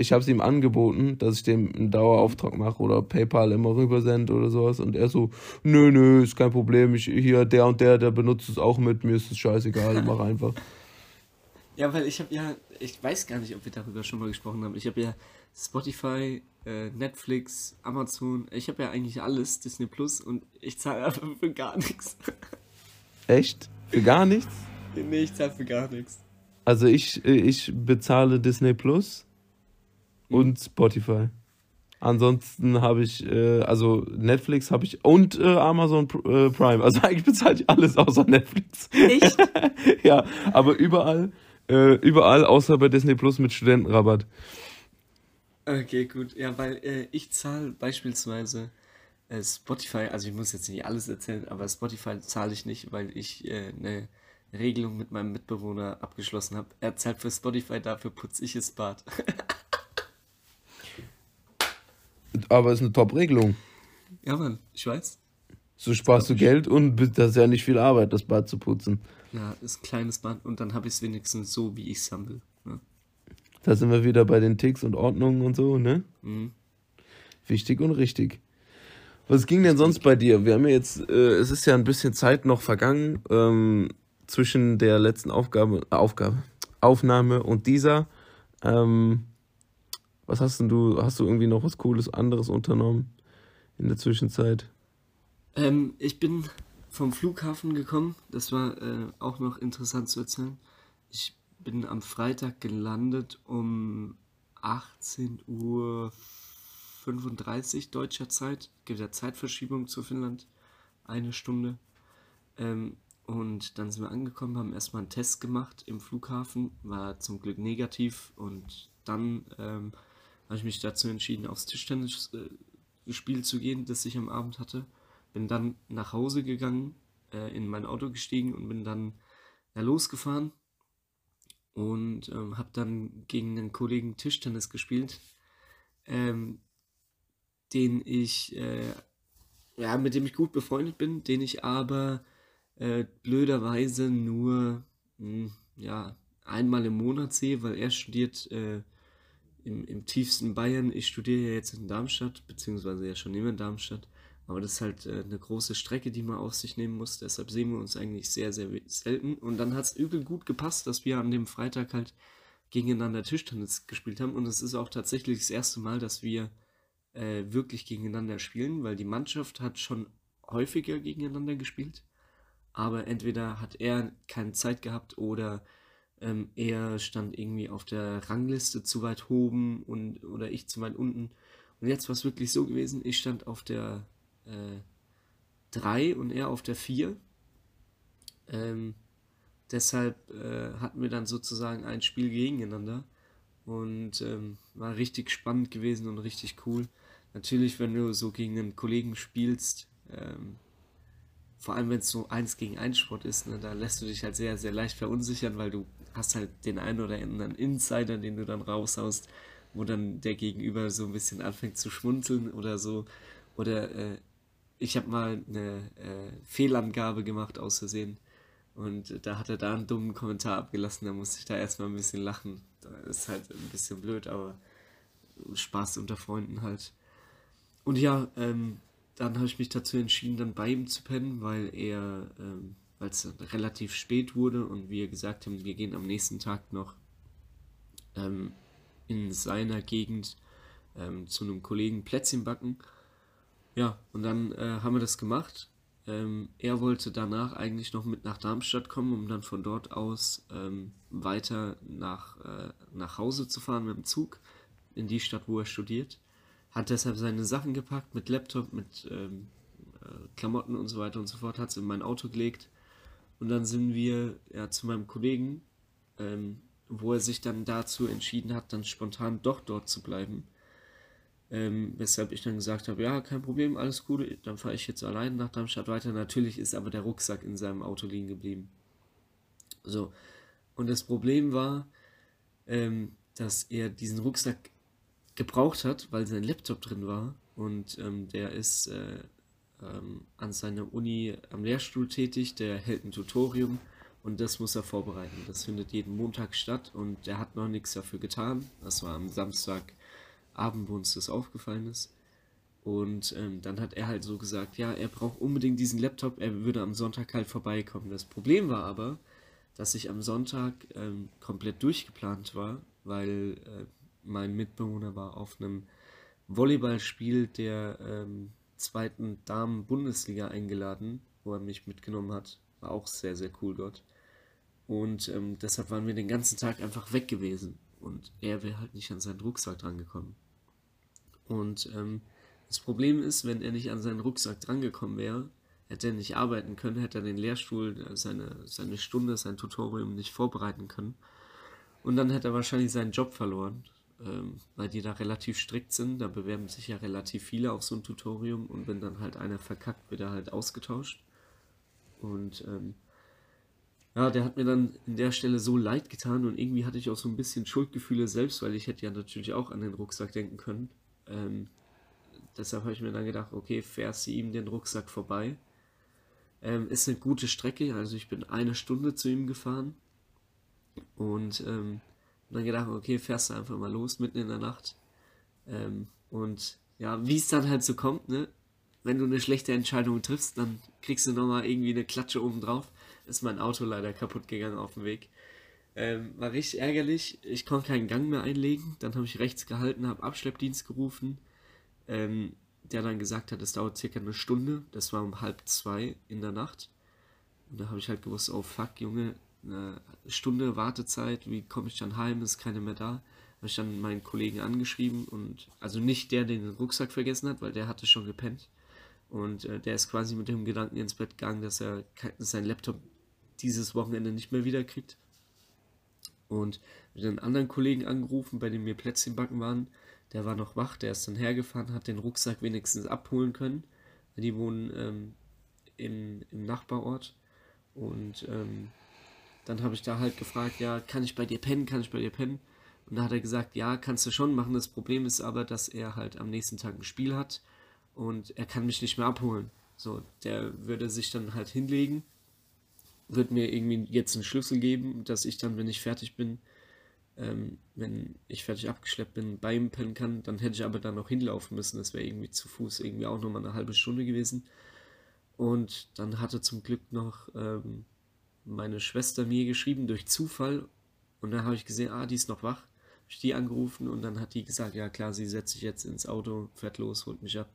Ich habe es ihm angeboten, dass ich dem einen Dauerauftrag mache oder PayPal immer rübersend oder sowas. Und er so, nö, nö, ist kein Problem. Ich, hier, der und der, der benutzt es auch mit. Mir ist es scheißegal, mach einfach. Ja, weil ich habe ja, ich weiß gar nicht, ob wir darüber schon mal gesprochen haben. Ich habe ja Spotify, äh, Netflix, Amazon. Ich habe ja eigentlich alles, Disney Plus. Und ich zahle einfach für gar nichts. Echt? Für gar nichts? Nee, ich zahle für gar nichts. Also ich, ich bezahle Disney Plus und Spotify. Ansonsten habe ich, äh, also Netflix habe ich und äh, Amazon äh, Prime. Also eigentlich bezahle ich alles außer Netflix. Echt? ja, aber überall, äh, überall außer bei Disney Plus mit Studentenrabatt. Okay, gut. Ja, weil äh, ich zahle beispielsweise äh, Spotify, also ich muss jetzt nicht alles erzählen, aber Spotify zahle ich nicht, weil ich eine Regelung mit meinem Mitbewohner abgeschlossen habe. Er zahlt für Spotify, dafür putze ich das Bad. Aber es ist eine Top-Regelung. Ja, Mann, ich weiß. So sparst du Geld und das ist ja nicht viel Arbeit, das Bad zu putzen. Ja, ist ein kleines Bad und dann habe ich es wenigstens so, wie ich es haben will. Ne? Da sind wir wieder bei den Ticks und Ordnungen und so, ne? Mhm. Wichtig und richtig. Was ging denn sonst bei dir? Wir haben ja jetzt, äh, es ist ja ein bisschen Zeit noch vergangen ähm, zwischen der letzten Aufgabe, Aufgabe, Aufnahme und dieser. Ähm, was hast denn du, hast du irgendwie noch was Cooles anderes unternommen in der Zwischenzeit? Ähm, ich bin vom Flughafen gekommen. Das war äh, auch noch interessant zu erzählen. Ich bin am Freitag gelandet um 18 Uhr 35 deutscher Zeit. Gibt ja Zeitverschiebung zu Finnland. Eine Stunde. Ähm, und dann sind wir angekommen, haben erstmal einen Test gemacht im Flughafen. War zum Glück negativ. Und dann ähm, habe ich mich dazu entschieden, aufs Tischtennisspiel äh, zu gehen, das ich am Abend hatte. Bin dann nach Hause gegangen, äh, in mein Auto gestiegen und bin dann losgefahren. Und ähm, habe dann gegen einen Kollegen Tischtennis gespielt. Ähm, den ich, äh, ja, mit dem ich gut befreundet bin, den ich aber äh, blöderweise nur, mh, hm, ja, einmal im Monat sehe, weil er studiert äh, im, im tiefsten Bayern. Ich studiere ja jetzt in Darmstadt, beziehungsweise ja schon immer in Darmstadt. Aber das ist halt äh, eine große Strecke, die man auf sich nehmen muss. Deshalb sehen wir uns eigentlich sehr, sehr selten. Und dann hat es übel gut gepasst, dass wir an dem Freitag halt gegeneinander Tischtennis gespielt haben. Und es ist auch tatsächlich das erste Mal, dass wir äh, wirklich gegeneinander spielen, weil die Mannschaft hat schon häufiger gegeneinander gespielt, aber entweder hat er keine Zeit gehabt oder ähm, er stand irgendwie auf der Rangliste zu weit oben und oder ich zu weit unten. Und jetzt war es wirklich so gewesen, ich stand auf der 3 äh, und er auf der 4. Ähm, deshalb äh, hatten wir dann sozusagen ein Spiel gegeneinander und ähm, war richtig spannend gewesen und richtig cool natürlich, wenn du so gegen einen Kollegen spielst, ähm, vor allem wenn es so eins gegen eins Sport ist, ne, da lässt du dich halt sehr, sehr leicht verunsichern, weil du hast halt den einen oder anderen Insider, den du dann raushaust, wo dann der Gegenüber so ein bisschen anfängt zu schmunzeln oder so. Oder äh, ich habe mal eine äh, Fehlangabe gemacht aus Versehen und da hat er da einen dummen Kommentar abgelassen, da musste ich da erstmal ein bisschen lachen. Das ist halt ein bisschen blöd, aber Spaß unter Freunden halt. Und ja, ähm, dann habe ich mich dazu entschieden, dann bei ihm zu pennen, weil er, ähm, weil es relativ spät wurde und wir gesagt haben, wir gehen am nächsten Tag noch ähm, in seiner Gegend ähm, zu einem Kollegen Plätzchen backen. Ja, und dann äh, haben wir das gemacht. Ähm, er wollte danach eigentlich noch mit nach Darmstadt kommen, um dann von dort aus ähm, weiter nach, äh, nach Hause zu fahren mit dem Zug in die Stadt, wo er studiert hat deshalb seine Sachen gepackt mit Laptop, mit ähm, äh, Klamotten und so weiter und so fort, hat es in mein Auto gelegt und dann sind wir ja, zu meinem Kollegen, ähm, wo er sich dann dazu entschieden hat, dann spontan doch dort zu bleiben. Ähm, weshalb ich dann gesagt habe, ja, kein Problem, alles gut, dann fahre ich jetzt allein nach Darmstadt weiter. Natürlich ist aber der Rucksack in seinem Auto liegen geblieben. So, und das Problem war, ähm, dass er diesen Rucksack gebraucht hat, weil sein Laptop drin war und ähm, der ist äh, ähm, an seiner Uni am Lehrstuhl tätig, der hält ein Tutorium und das muss er vorbereiten. Das findet jeden Montag statt und der hat noch nichts dafür getan. Das war am Samstagabend, wo uns das aufgefallen ist. Und ähm, dann hat er halt so gesagt, ja, er braucht unbedingt diesen Laptop, er würde am Sonntag halt vorbeikommen. Das Problem war aber, dass ich am Sonntag ähm, komplett durchgeplant war, weil äh, mein Mitbewohner war auf einem Volleyballspiel der ähm, zweiten Damen-Bundesliga eingeladen, wo er mich mitgenommen hat. War auch sehr, sehr cool dort. Und ähm, deshalb waren wir den ganzen Tag einfach weg gewesen. Und er wäre halt nicht an seinen Rucksack drangekommen. Und ähm, das Problem ist, wenn er nicht an seinen Rucksack drangekommen wäre, hätte er nicht arbeiten können, hätte er den Lehrstuhl, äh, seine, seine Stunde, sein Tutorium nicht vorbereiten können. Und dann hätte er wahrscheinlich seinen Job verloren ähm, weil die da relativ strikt sind. Da bewerben sich ja relativ viele auf so ein Tutorium und wenn dann halt einer verkackt, wird er halt ausgetauscht. Und ähm, Ja, der hat mir dann in der Stelle so leid getan und irgendwie hatte ich auch so ein bisschen Schuldgefühle selbst, weil ich hätte ja natürlich auch an den Rucksack denken können. Ähm, deshalb habe ich mir dann gedacht, okay, fährst du ihm den Rucksack vorbei. Ähm, ist eine gute Strecke, also ich bin eine Stunde zu ihm gefahren und ähm, dann gedacht, okay, fährst du einfach mal los mitten in der Nacht. Ähm, und ja, wie es dann halt so kommt, ne? Wenn du eine schlechte Entscheidung triffst, dann kriegst du nochmal irgendwie eine Klatsche oben drauf. Ist mein Auto leider kaputt gegangen auf dem Weg. Ähm, war richtig ärgerlich. Ich konnte keinen Gang mehr einlegen. Dann habe ich rechts gehalten, habe Abschleppdienst gerufen, ähm, der dann gesagt hat, es dauert circa eine Stunde. Das war um halb zwei in der Nacht. Und da habe ich halt gewusst, oh fuck, Junge, eine Stunde Wartezeit, wie komme ich dann heim, ist keiner mehr da. Habe ich dann meinen Kollegen angeschrieben und also nicht der, der den Rucksack vergessen hat, weil der hatte schon gepennt. Und äh, der ist quasi mit dem Gedanken ins Bett gegangen, dass er seinen Laptop dieses Wochenende nicht mehr wiederkriegt. Und mit einen anderen Kollegen angerufen, bei dem wir Plätzchen backen waren. Der war noch wach, der ist dann hergefahren, hat den Rucksack wenigstens abholen können. Die wohnen ähm, im, im Nachbarort. Und ähm, dann habe ich da halt gefragt, ja, kann ich bei dir pennen, kann ich bei dir pennen? Und da hat er gesagt, ja, kannst du schon machen. Das Problem ist aber, dass er halt am nächsten Tag ein Spiel hat und er kann mich nicht mehr abholen. So, der würde sich dann halt hinlegen, wird mir irgendwie jetzt einen Schlüssel geben, dass ich dann, wenn ich fertig bin, ähm, wenn ich fertig abgeschleppt bin, bei ihm pennen kann. Dann hätte ich aber dann noch hinlaufen müssen. Das wäre irgendwie zu Fuß irgendwie auch nochmal eine halbe Stunde gewesen. Und dann hatte zum Glück noch ähm, meine Schwester mir geschrieben durch Zufall. Und dann habe ich gesehen, ah, die ist noch wach. Habe ich die angerufen und dann hat die gesagt, ja klar, sie setzt sich jetzt ins Auto, fährt los, holt mich ab.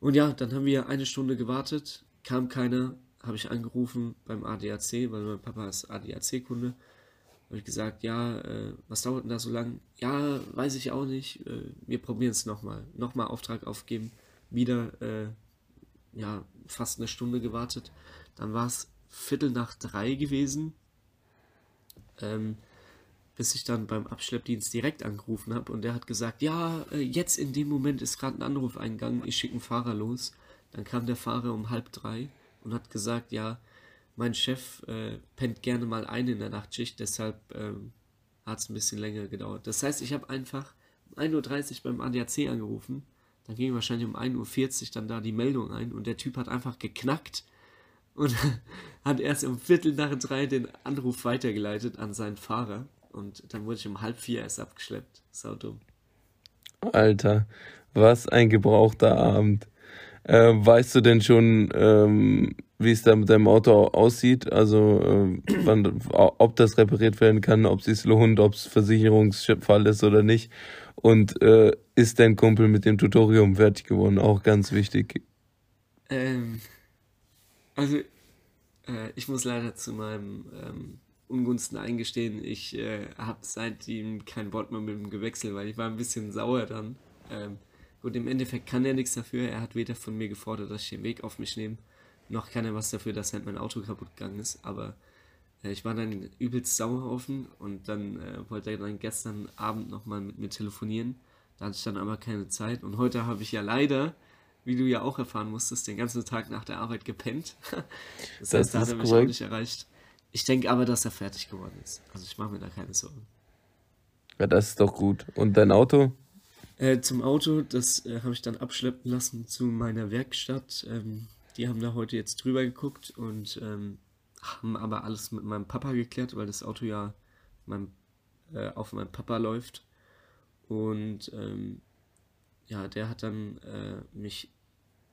Und ja, dann haben wir eine Stunde gewartet, kam keiner, habe ich angerufen beim ADAC, weil mein Papa ist ADAC-Kunde. Habe ich gesagt, ja, äh, was dauert denn da so lang? Ja, weiß ich auch nicht. Äh, wir probieren es nochmal. Nochmal Auftrag aufgeben. Wieder, äh, ja, fast eine Stunde gewartet. Dann war es Viertel nach drei gewesen, ähm, bis ich dann beim Abschleppdienst direkt angerufen habe und der hat gesagt, ja, äh, jetzt in dem Moment ist gerade ein Anruf eingegangen, ich schicke einen Fahrer los. Dann kam der Fahrer um halb drei und hat gesagt, ja, mein Chef äh, pennt gerne mal ein in der Nachtschicht, deshalb ähm, hat es ein bisschen länger gedauert. Das heißt, ich habe einfach um 1.30 Uhr beim ADAC angerufen, dann ging wahrscheinlich um 1.40 Uhr dann da die Meldung ein und der Typ hat einfach geknackt und hat erst um Viertel nach drei den Anruf weitergeleitet an seinen Fahrer. Und dann wurde ich um halb vier erst abgeschleppt. Sau dumm. Alter, was ein gebrauchter Abend. Äh, weißt du denn schon, ähm, wie es da mit deinem Auto aussieht? Also, äh, wann, ob das repariert werden kann, ob es sich lohnt, ob es Versicherungsfall ist oder nicht. Und äh, ist dein Kumpel mit dem Tutorium fertig geworden? Auch ganz wichtig. Ähm, also, äh, ich muss leider zu meinem ähm, Ungunsten eingestehen, ich äh, habe seitdem kein Wort mehr mit ihm gewechselt, weil ich war ein bisschen sauer dann. Ähm, gut, im Endeffekt kann er nichts dafür. Er hat weder von mir gefordert, dass ich den Weg auf mich nehme, noch kann er was dafür, dass halt mein Auto kaputt gegangen ist. Aber äh, ich war dann übelst sauer ihn und dann äh, wollte er dann gestern Abend nochmal mit mir telefonieren. Da hatte ich dann aber keine Zeit. Und heute habe ich ja leider wie du ja auch erfahren musstest, den ganzen Tag nach der Arbeit gepennt. das, das heißt, da hat er mich korrekt. auch nicht erreicht. Ich denke aber, dass er fertig geworden ist. Also ich mache mir da keine Sorgen. Ja, das ist doch gut. Und dein Auto? Äh, zum Auto, das äh, habe ich dann abschleppen lassen zu meiner Werkstatt. Ähm, die haben da heute jetzt drüber geguckt und ähm, haben aber alles mit meinem Papa geklärt, weil das Auto ja mein, äh, auf meinem Papa läuft. Und ähm, ja, der hat dann äh, mich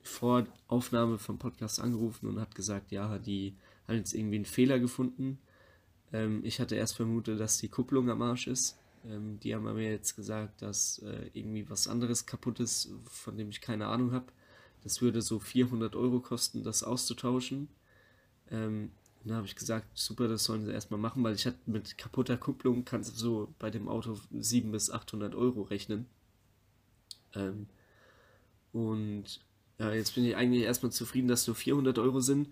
vor Aufnahme vom Podcast angerufen und hat gesagt, ja, die hat jetzt irgendwie einen Fehler gefunden. Ähm, ich hatte erst vermutet, dass die Kupplung am Arsch ist. Ähm, die haben mir jetzt gesagt, dass äh, irgendwie was anderes kaputt ist, von dem ich keine Ahnung habe. Das würde so 400 Euro kosten, das auszutauschen. Ähm, da habe ich gesagt, super, das sollen sie erstmal machen, weil ich hatte mit kaputter Kupplung kannst du so bei dem Auto 700 bis 800 Euro rechnen. Ähm, und ja, jetzt bin ich eigentlich erstmal zufrieden, dass nur 400 Euro sind.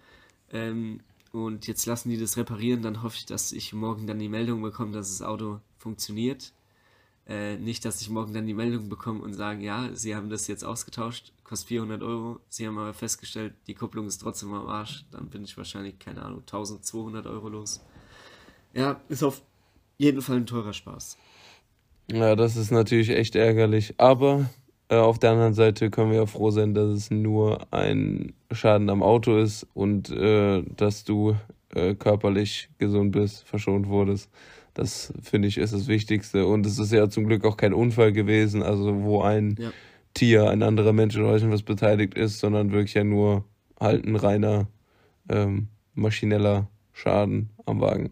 Ähm, und jetzt lassen die das reparieren. Dann hoffe ich, dass ich morgen dann die Meldung bekomme, dass das Auto funktioniert. Äh, nicht, dass ich morgen dann die Meldung bekomme und sagen, ja, sie haben das jetzt ausgetauscht, kostet 400 Euro. Sie haben aber festgestellt, die Kupplung ist trotzdem am Arsch. Dann bin ich wahrscheinlich, keine Ahnung, 1200 Euro los. Ja, ist auf jeden Fall ein teurer Spaß. Ja, das ist natürlich echt ärgerlich. Aber auf der anderen Seite können wir ja froh sein, dass es nur ein Schaden am Auto ist und äh, dass du äh, körperlich gesund bist, verschont wurdest. Das finde ich ist das Wichtigste. Und es ist ja zum Glück auch kein Unfall gewesen, also wo ein ja. Tier, ein anderer Mensch oder was beteiligt ist, sondern wirklich ja nur halt ein reiner ähm, maschineller Schaden am Wagen.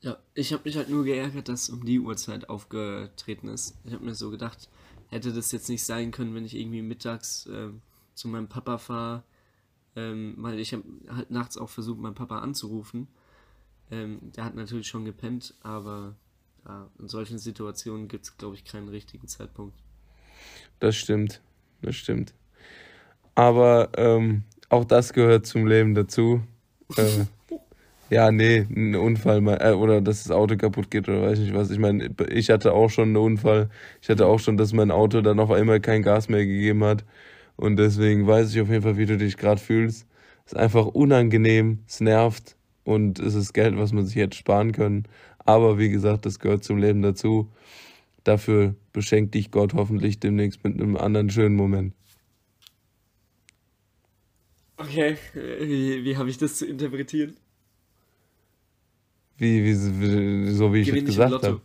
Ja, ich habe mich halt nur geärgert, dass um die Uhrzeit aufgetreten ist. Ich habe mir so gedacht, hätte das jetzt nicht sein können, wenn ich irgendwie mittags äh, zu meinem Papa fahre, ähm, weil ich habe halt nachts auch versucht, meinen Papa anzurufen ähm, der hat natürlich schon gepennt, aber ja, in solchen Situationen gibt es, glaube ich, keinen richtigen Zeitpunkt. Das stimmt, das stimmt. Aber ähm, auch das gehört zum Leben dazu. Äh, ja, nee, ein Unfall äh, oder dass das Auto kaputt geht oder weiß nicht was. Ich meine, ich hatte auch schon einen Unfall. Ich hatte auch schon, dass mein Auto dann auf einmal kein Gas mehr gegeben hat. Und deswegen weiß ich auf jeden Fall, wie du dich gerade fühlst. Ist einfach unangenehm, es nervt und es ist Geld, was man sich hätte sparen können. Aber wie gesagt, das gehört zum Leben dazu. Dafür beschenkt dich Gott hoffentlich demnächst mit einem anderen schönen Moment. Okay, wie, wie habe ich das zu interpretieren? Wie, wie, so wie ich es gesagt habe.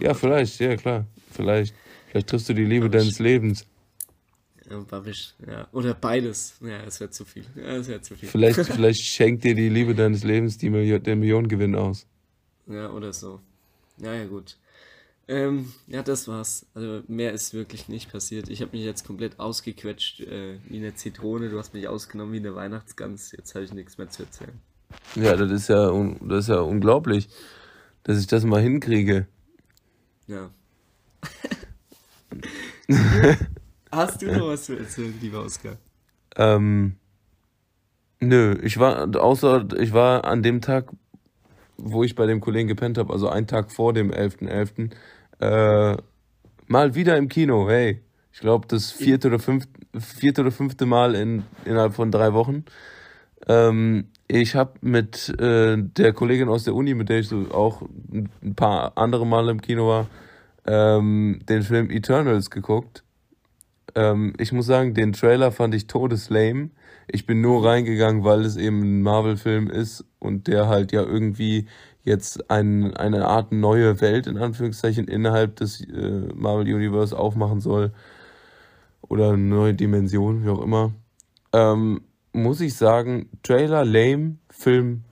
Ja, vielleicht, ja klar. Vielleicht. Vielleicht triffst du die Liebe deines Lebens. Ja, Babisch, ja. Oder beides. Ja, es wäre zu viel. Ja, es wäre zu viel. Vielleicht, vielleicht schenkt dir die Liebe deines Lebens die Million, den Millionengewinn aus. Ja, oder so. Ja, ja, gut. Ähm, ja, das war's. Also mehr ist wirklich nicht passiert. Ich habe mich jetzt komplett ausgequetscht äh, wie eine Zitrone. Du hast mich ausgenommen wie eine Weihnachtsgans. Jetzt habe ich nichts mehr zu erzählen. Ja, das ist ja, das ist ja unglaublich, dass ich das mal hinkriege. Ja. Hast du noch was zu erzählen, lieber Oskar? Ähm, nö, ich war, außer, ich war an dem Tag, wo ich bei dem Kollegen gepennt habe, also einen Tag vor dem 11.11., .11., äh, mal wieder im Kino, hey. Ich glaube, das vierte oder, fünfte, vierte oder fünfte Mal in, innerhalb von drei Wochen. Ähm, ich habe mit äh, der Kollegin aus der Uni, mit der ich so auch ein paar andere Male im Kino war, ähm, den Film Eternals geguckt. Ähm, ich muss sagen, den Trailer fand ich todeslame. Ich bin nur reingegangen, weil es eben ein Marvel-Film ist und der halt ja irgendwie jetzt ein, eine Art neue Welt in Anführungszeichen innerhalb des äh, Marvel Universe aufmachen soll. Oder eine neue Dimension, wie auch immer. Ähm, muss ich sagen, Trailer lame, Film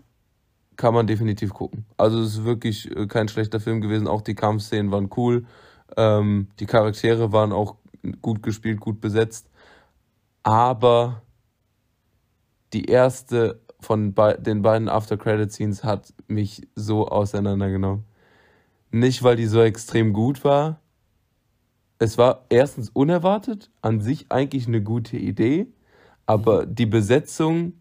kann man definitiv gucken. Also es ist wirklich äh, kein schlechter Film gewesen. Auch die Kampfszenen waren cool. Ähm, die Charaktere waren auch gut gespielt, gut besetzt. Aber die erste von den beiden After-Credit-Scenes hat mich so auseinandergenommen. Nicht, weil die so extrem gut war. Es war erstens unerwartet, an sich eigentlich eine gute Idee, aber die Besetzung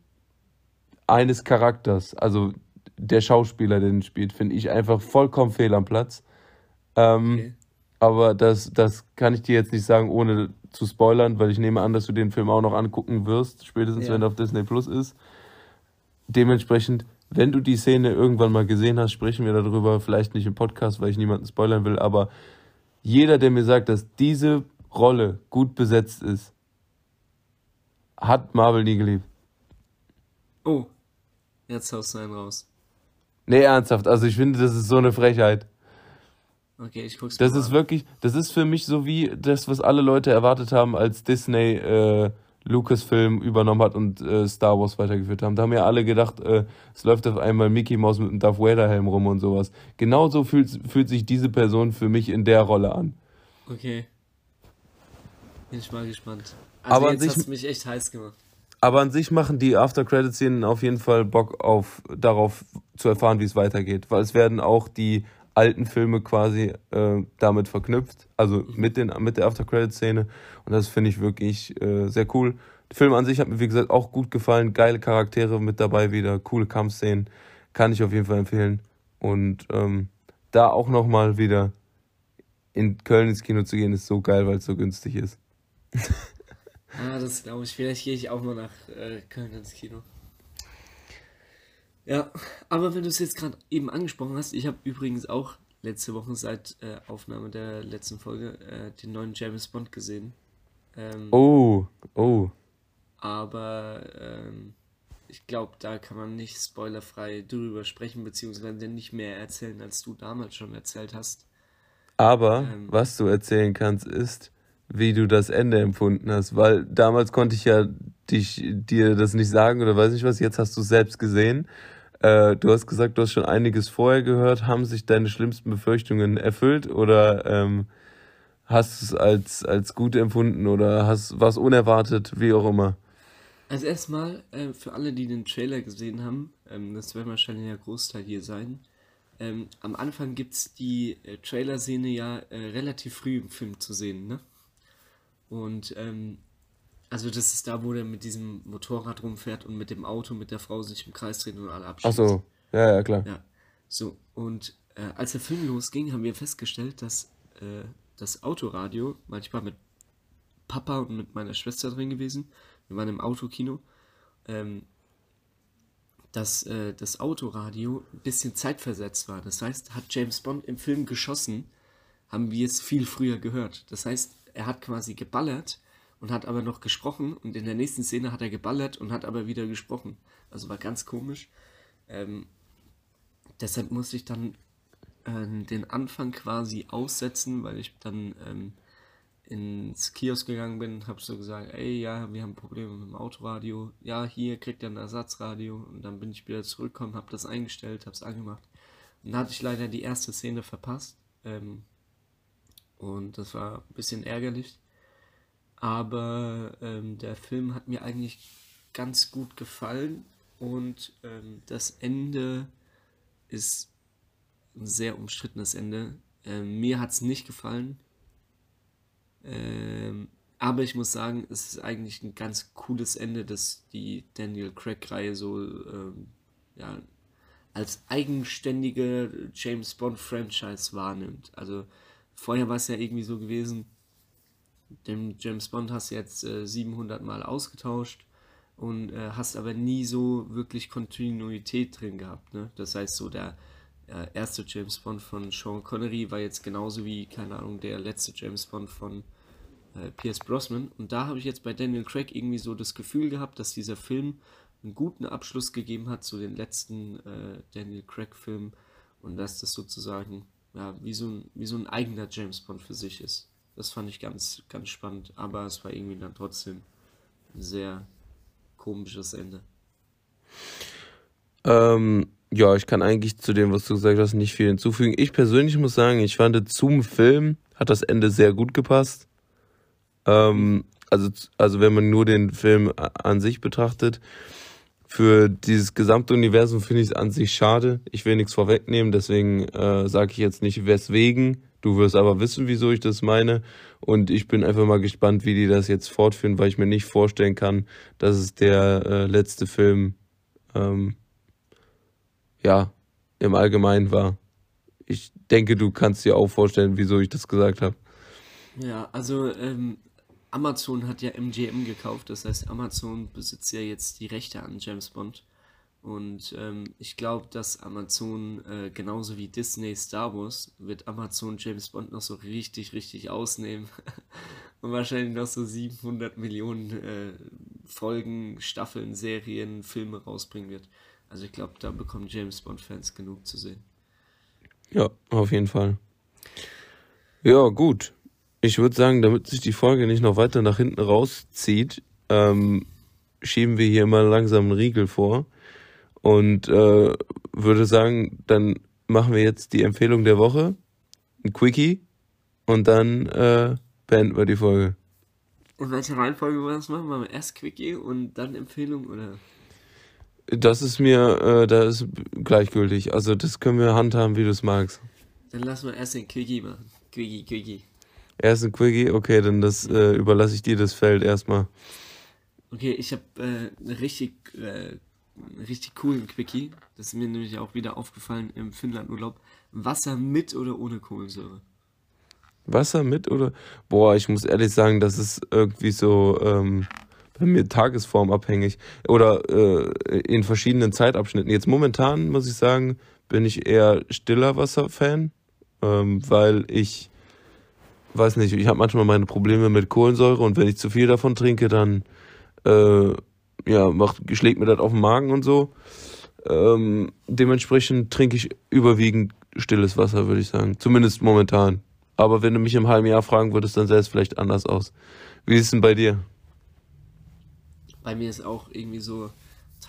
eines Charakters, also der Schauspieler, der den spielt, finde ich einfach vollkommen fehl am Platz. Ähm, okay. Aber das, das kann ich dir jetzt nicht sagen, ohne zu spoilern, weil ich nehme an, dass du den Film auch noch angucken wirst, spätestens ja. wenn er auf Disney Plus ist. Dementsprechend, wenn du die Szene irgendwann mal gesehen hast, sprechen wir darüber. Vielleicht nicht im Podcast, weil ich niemanden spoilern will, aber jeder, der mir sagt, dass diese Rolle gut besetzt ist, hat Marvel nie geliebt. Oh, jetzt haust du einen raus. Nee, ernsthaft. Also ich finde, das ist so eine Frechheit. Okay, ich guck's Das ist an. wirklich, das ist für mich so wie das, was alle Leute erwartet haben, als Disney äh, Lucasfilm übernommen hat und äh, Star Wars weitergeführt haben. Da haben ja alle gedacht, äh, es läuft auf einmal Mickey Mouse mit einem Darth Vader Helm rum und sowas. Genauso fühlt, fühlt sich diese Person für mich in der Rolle an. Okay. Bin ich mal gespannt. Also aber jetzt hast du mich echt heiß gemacht. Aber an sich machen die After-Credit-Szenen auf jeden Fall Bock auf, darauf zu erfahren, wie es weitergeht. Weil es werden auch die alten Filme quasi äh, damit verknüpft, also mit, den, mit der After-Credit-Szene. Und das finde ich wirklich äh, sehr cool. Der Film an sich hat mir, wie gesagt, auch gut gefallen. Geile Charaktere mit dabei wieder, coole Kampfszenen. Kann ich auf jeden Fall empfehlen. Und ähm, da auch nochmal wieder in Köln ins Kino zu gehen, ist so geil, weil es so günstig ist. ah, das glaube ich. Vielleicht gehe ich auch mal nach äh, Köln ins Kino. Ja, aber wenn du es jetzt gerade eben angesprochen hast, ich habe übrigens auch letzte Woche seit äh, Aufnahme der letzten Folge äh, den neuen James Bond gesehen. Ähm, oh, oh. Aber ähm, ich glaube, da kann man nicht spoilerfrei drüber sprechen, beziehungsweise nicht mehr erzählen, als du damals schon erzählt hast. Aber ähm, was du erzählen kannst, ist, wie du das Ende empfunden hast, weil damals konnte ich ja dich, dir das nicht sagen oder weiß nicht was, jetzt hast du es selbst gesehen. Äh, du hast gesagt, du hast schon einiges vorher gehört. Haben sich deine schlimmsten Befürchtungen erfüllt oder ähm, hast du es als, als gut empfunden oder hast was unerwartet, wie auch immer? Also erstmal, äh, für alle, die den Trailer gesehen haben, ähm, das wird wahrscheinlich der Großteil hier sein, ähm, am Anfang gibt es die äh, Trailer-Szene ja äh, relativ früh im Film zu sehen, ne? Und, ähm, also das ist da, wo der mit diesem Motorrad rumfährt und mit dem Auto, mit der Frau sich im Kreis dreht und alle abschießt. Ach so, ja, ja, klar. Ja, so, und äh, als der Film losging, haben wir festgestellt, dass äh, das Autoradio manchmal mit Papa und mit meiner Schwester drin gewesen wir waren im Autokino, ähm, dass äh, das Autoradio ein bisschen zeitversetzt war. Das heißt, hat James Bond im Film geschossen, haben wir es viel früher gehört. Das heißt, er hat quasi geballert und hat aber noch gesprochen und in der nächsten Szene hat er geballert und hat aber wieder gesprochen. Also war ganz komisch. Ähm, deshalb musste ich dann äh, den Anfang quasi aussetzen, weil ich dann ähm, ins Kiosk gegangen bin, habe so gesagt, ey, ja, wir haben Probleme mit dem Autoradio. Ja, hier kriegt ihr ein Ersatzradio. Und dann bin ich wieder zurückgekommen, habe das eingestellt, habe es angemacht. Und dann hatte ich leider die erste Szene verpasst. Ähm, und das war ein bisschen ärgerlich. Aber ähm, der Film hat mir eigentlich ganz gut gefallen. Und ähm, das Ende ist ein sehr umstrittenes Ende. Ähm, mir hat es nicht gefallen ähm, aber ich muss sagen, es ist eigentlich ein ganz cooles Ende, dass die Daniel Craig-Reihe so ähm, ja, als eigenständige James Bond-Franchise wahrnimmt. Also vorher war es ja irgendwie so gewesen, den James Bond hast du jetzt äh, 700 Mal ausgetauscht und äh, hast aber nie so wirklich Kontinuität drin gehabt. Ne? Das heißt, so der äh, erste James Bond von Sean Connery war jetzt genauso wie, keine Ahnung, der letzte James Bond von äh, Pierce Brosnan. Und da habe ich jetzt bei Daniel Craig irgendwie so das Gefühl gehabt, dass dieser Film einen guten Abschluss gegeben hat zu den letzten äh, Daniel Craig-Filmen und dass das sozusagen ja, wie, so ein, wie so ein eigener James Bond für sich ist. Das fand ich ganz, ganz spannend, aber es war irgendwie dann trotzdem ein sehr komisches Ende. Ähm, ja, ich kann eigentlich zu dem, was du gesagt hast, nicht viel hinzufügen. Ich persönlich muss sagen, ich fand zum Film hat das Ende sehr gut gepasst. Ähm, also, also wenn man nur den Film an sich betrachtet, für dieses gesamte Universum finde ich es an sich schade. Ich will nichts vorwegnehmen, deswegen äh, sage ich jetzt nicht weswegen. Du wirst aber wissen, wieso ich das meine. Und ich bin einfach mal gespannt, wie die das jetzt fortführen, weil ich mir nicht vorstellen kann, dass es der äh, letzte Film ähm, ja, im Allgemeinen war. Ich denke, du kannst dir auch vorstellen, wieso ich das gesagt habe. Ja, also ähm, Amazon hat ja MGM gekauft, das heißt, Amazon besitzt ja jetzt die Rechte an James Bond. Und ähm, ich glaube, dass Amazon, äh, genauso wie Disney Star Wars, wird Amazon James Bond noch so richtig, richtig ausnehmen. Und wahrscheinlich noch so 700 Millionen äh, Folgen, Staffeln, Serien, Filme rausbringen wird. Also ich glaube, da bekommen James Bond-Fans genug zu sehen. Ja, auf jeden Fall. Ja, gut. Ich würde sagen, damit sich die Folge nicht noch weiter nach hinten rauszieht, ähm, schieben wir hier mal langsam einen Riegel vor und äh, würde sagen, dann machen wir jetzt die Empfehlung der Woche, ein Quickie und dann äh, beenden wir die Folge. Und welche Reihenfolge wollen wir das machen? Machen wir erst Quickie und dann Empfehlung oder? Das ist mir, äh, da ist gleichgültig. Also das können wir handhaben, wie du es magst. Dann lassen wir erst den Quickie machen. Quickie, Quickie. Erst ein Quickie? Okay, dann das äh, überlasse ich dir das Feld erstmal. Okay, ich habe äh, einen richtig, äh, richtig coolen Quickie. Das ist mir nämlich auch wieder aufgefallen im Finnlandurlaub. Wasser mit oder ohne Kohlensäure? Wasser mit oder? Boah, ich muss ehrlich sagen, das ist irgendwie so ähm, bei mir tagesformabhängig oder äh, in verschiedenen Zeitabschnitten. Jetzt momentan muss ich sagen, bin ich eher stiller Wasser-Fan, ähm, weil ich weiß nicht, ich habe manchmal meine Probleme mit Kohlensäure und wenn ich zu viel davon trinke, dann äh, ja, macht, schlägt mir das auf den Magen und so. Ähm, dementsprechend trinke ich überwiegend stilles Wasser, würde ich sagen. Zumindest momentan. Aber wenn du mich im halben Jahr fragen würdest, dann sähe es vielleicht anders aus. Wie ist es denn bei dir? Bei mir ist auch irgendwie so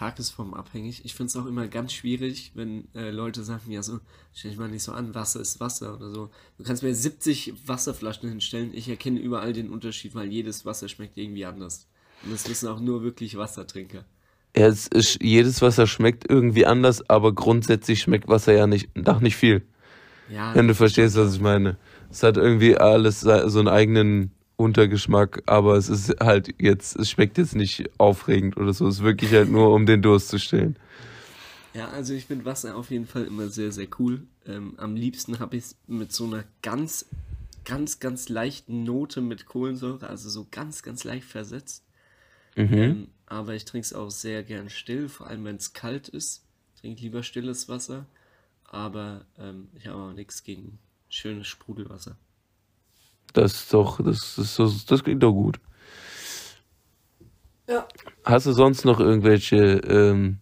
tagesformabhängig. Ich finde es auch immer ganz schwierig, wenn äh, Leute sagen, ja so, stell dich mal nicht so an, Wasser ist Wasser oder so. Du kannst mir 70 Wasserflaschen hinstellen, ich erkenne überall den Unterschied, weil jedes Wasser schmeckt irgendwie anders. Und das wissen auch nur wirklich Wassertrinker. Ja, es ist, jedes Wasser schmeckt irgendwie anders, aber grundsätzlich schmeckt Wasser ja nicht nach nicht viel. Ja, Wenn du verstehst, was ich meine. Es hat irgendwie alles so einen eigenen Untergeschmack, aber es ist halt jetzt, es schmeckt jetzt nicht aufregend oder so. Es ist wirklich halt nur, um den Durst zu stillen. Ja, also ich finde Wasser auf jeden Fall immer sehr, sehr cool. Ähm, am liebsten habe ich es mit so einer ganz, ganz, ganz leichten Note mit Kohlensäure, also so ganz, ganz leicht versetzt. Mhm. Ähm, aber ich trinke es auch sehr gern still, vor allem wenn es kalt ist. Ich trinke lieber stilles Wasser. Aber ähm, ich habe auch nichts gegen schönes Sprudelwasser. Das ist doch, das, ist, das, das klingt doch gut. Ja. Hast du sonst noch irgendwelche, ähm,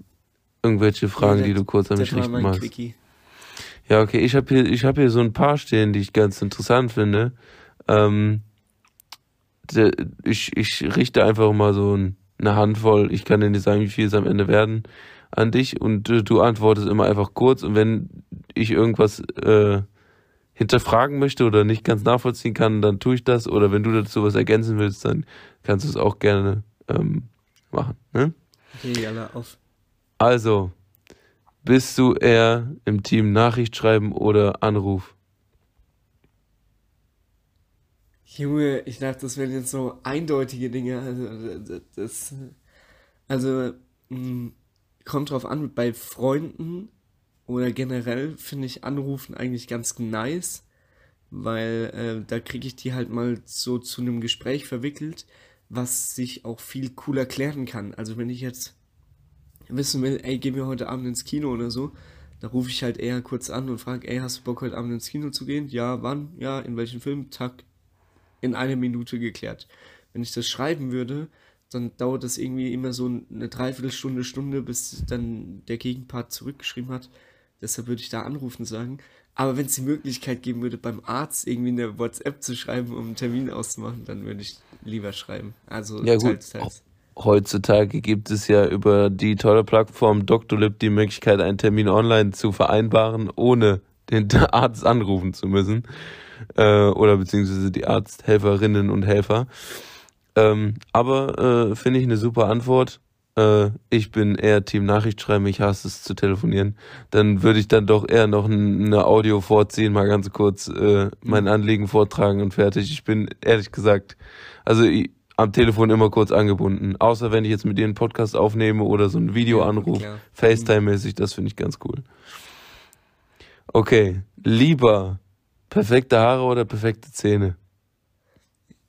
irgendwelche Fragen, ja, die du kurz an mich richten magst? Quickie. Ja, okay, ich habe hier, hab hier so ein paar stehen, die ich ganz interessant finde. Ähm, ich, ich richte einfach mal so eine Handvoll, ich kann dir nicht sagen, wie viel es am Ende werden, an dich und du, du antwortest immer einfach kurz und wenn ich irgendwas äh, hinterfragen möchte oder nicht ganz nachvollziehen kann, dann tue ich das oder wenn du dazu was ergänzen willst, dann kannst du es auch gerne ähm, machen. Ne? Okay, alle auf. Also, bist du eher im Team Nachricht schreiben oder Anruf? Junge, ich dachte, das wären jetzt so eindeutige Dinge. Also, das, also mh, hm, kommt drauf an, bei Freunden oder generell finde ich Anrufen eigentlich ganz nice, weil äh, da kriege ich die halt mal so zu einem Gespräch verwickelt, was sich auch viel cooler klären kann. Also wenn ich jetzt wissen will, ey, gehen wir heute Abend ins Kino oder so, da rufe ich halt eher kurz an und frage, ey, hast du Bock heute Abend ins Kino zu gehen? Ja, wann? Ja, in welchem Film? Tag, in einer Minute geklärt. Wenn ich das schreiben würde, dann dauert das irgendwie immer so eine Dreiviertelstunde, Stunde, bis dann der Gegenpart zurückgeschrieben hat. Deshalb würde ich da anrufen sagen. Aber wenn es die Möglichkeit geben würde, beim Arzt irgendwie eine WhatsApp zu schreiben, um einen Termin auszumachen, dann würde ich lieber schreiben. Also ja, teils, teils. Heutzutage gibt es ja über die tolle Plattform Doctolib die Möglichkeit, einen Termin online zu vereinbaren, ohne den Arzt anrufen zu müssen äh, oder beziehungsweise die Arzthelferinnen und Helfer. Ähm, aber äh, finde ich eine super Antwort. Äh, ich bin eher Team Nachricht schreiben, ich hasse es zu telefonieren. Dann würde ich dann doch eher noch eine Audio vorziehen, mal ganz kurz äh, mein mhm. Anliegen vortragen und fertig. Ich bin ehrlich gesagt, also ich, am Telefon immer kurz angebunden. Außer wenn ich jetzt mit dir einen Podcast aufnehme oder so ein Videoanruf, ja, FaceTime-mäßig, das finde ich ganz cool. Okay, lieber Perfekte Haare oder perfekte Zähne?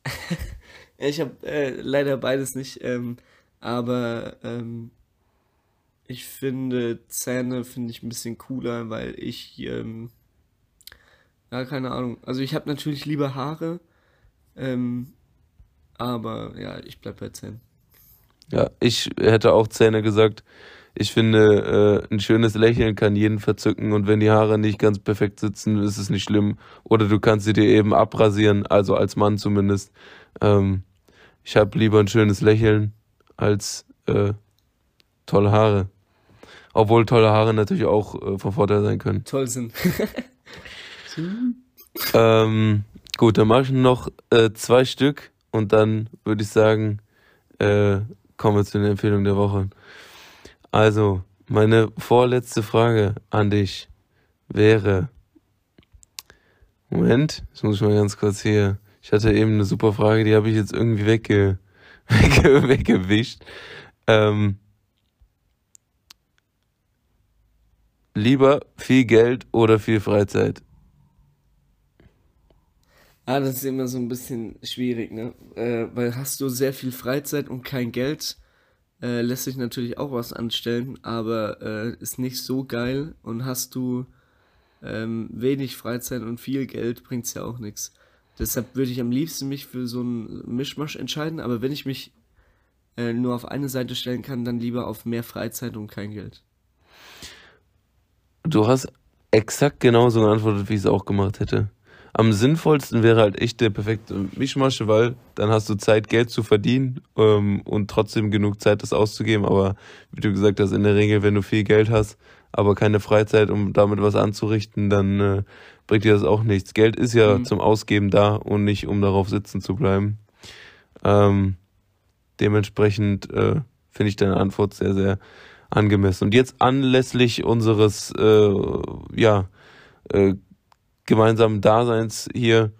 ich habe äh, leider beides nicht, ähm, aber ähm, ich finde Zähne finde ich ein bisschen cooler, weil ich ähm, ja keine Ahnung. Also ich habe natürlich lieber Haare, ähm, aber ja, ich bleib bei Zähnen. Ja, ich hätte auch Zähne gesagt ich finde, äh, ein schönes Lächeln kann jeden verzücken und wenn die Haare nicht ganz perfekt sitzen, ist es nicht schlimm. Oder du kannst sie dir eben abrasieren, also als Mann zumindest. Ähm, ich habe lieber ein schönes Lächeln als äh, tolle Haare. Obwohl tolle Haare natürlich auch äh, von Vorteil sein können. Toll sind. ähm, gut, dann mache ich noch äh, zwei Stück und dann würde ich sagen, äh, kommen wir zu den Empfehlungen der Woche. Also, meine vorletzte Frage an dich wäre. Moment, das muss ich mal ganz kurz hier. Ich hatte eben eine super Frage, die habe ich jetzt irgendwie wegge, weggewischt. Ähm, lieber viel Geld oder viel Freizeit? Ah, das ist immer so ein bisschen schwierig, ne? Äh, weil hast du sehr viel Freizeit und kein Geld, äh, lässt sich natürlich auch was anstellen, aber äh, ist nicht so geil. Und hast du ähm, wenig Freizeit und viel Geld, bringt es ja auch nichts. Deshalb würde ich am liebsten mich für so einen Mischmasch entscheiden, aber wenn ich mich äh, nur auf eine Seite stellen kann, dann lieber auf mehr Freizeit und kein Geld. Du hast exakt genauso geantwortet, wie ich es auch gemacht hätte am sinnvollsten wäre halt echt der perfekte Mischmasche, weil dann hast du Zeit, Geld zu verdienen ähm, und trotzdem genug Zeit, das auszugeben. Aber wie du gesagt hast, in der Regel, wenn du viel Geld hast, aber keine Freizeit, um damit was anzurichten, dann äh, bringt dir das auch nichts. Geld ist ja mhm. zum Ausgeben da und nicht, um darauf sitzen zu bleiben. Ähm, dementsprechend äh, finde ich deine Antwort sehr, sehr angemessen. Und jetzt anlässlich unseres, äh, ja, äh, gemeinsamen Daseins hier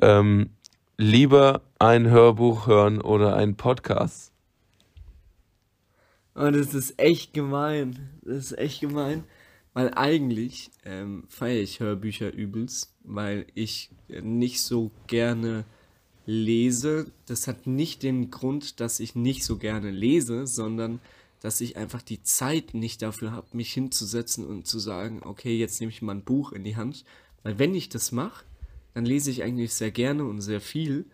ähm, lieber ein Hörbuch hören oder einen Podcast? Oh, das ist echt gemein. Das ist echt gemein. Weil eigentlich ähm, feiere ich Hörbücher übelst, weil ich nicht so gerne lese. Das hat nicht den Grund, dass ich nicht so gerne lese, sondern dass ich einfach die Zeit nicht dafür habe, mich hinzusetzen und zu sagen, okay, jetzt nehme ich mal ein Buch in die Hand. Weil wenn ich das mache, dann lese ich eigentlich sehr gerne und sehr viel,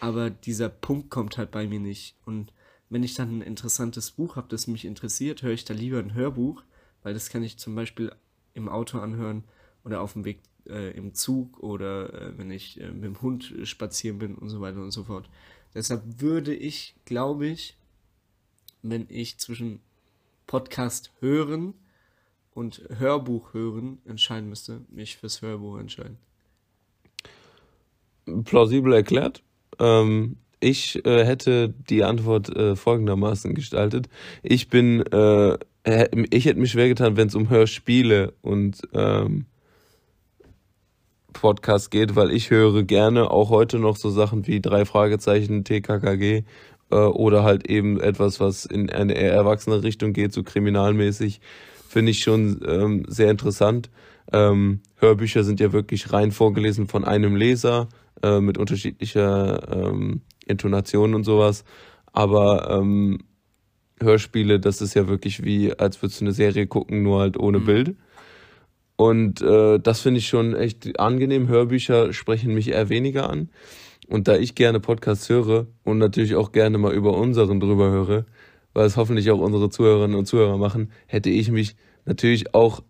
aber dieser Punkt kommt halt bei mir nicht. Und wenn ich dann ein interessantes Buch habe, das mich interessiert, höre ich da lieber ein Hörbuch, weil das kann ich zum Beispiel im Auto anhören oder auf dem Weg äh, im Zug oder äh, wenn ich äh, mit dem Hund spazieren bin und so weiter und so fort. Deshalb würde ich, glaube ich, wenn ich zwischen Podcast hören und Hörbuch hören entscheiden müsste, mich fürs Hörbuch entscheiden. Plausibel erklärt. Ähm, ich äh, hätte die Antwort äh, folgendermaßen gestaltet. Ich bin, äh, ich hätte mich schwer getan, wenn es um Hörspiele und ähm, Podcast geht, weil ich höre gerne auch heute noch so Sachen wie drei Fragezeichen, TKKG äh, oder halt eben etwas, was in eine eher erwachsene Richtung geht, so kriminalmäßig, finde ich schon ähm, sehr interessant. Ähm, Hörbücher sind ja wirklich rein vorgelesen von einem Leser äh, mit unterschiedlicher ähm, Intonation und sowas. Aber ähm, Hörspiele, das ist ja wirklich wie, als würdest du eine Serie gucken, nur halt ohne mhm. Bild. Und äh, das finde ich schon echt angenehm. Hörbücher sprechen mich eher weniger an. Und da ich gerne Podcasts höre und natürlich auch gerne mal über unseren drüber höre, weil es hoffentlich auch unsere Zuhörerinnen und Zuhörer machen, hätte ich mich natürlich auch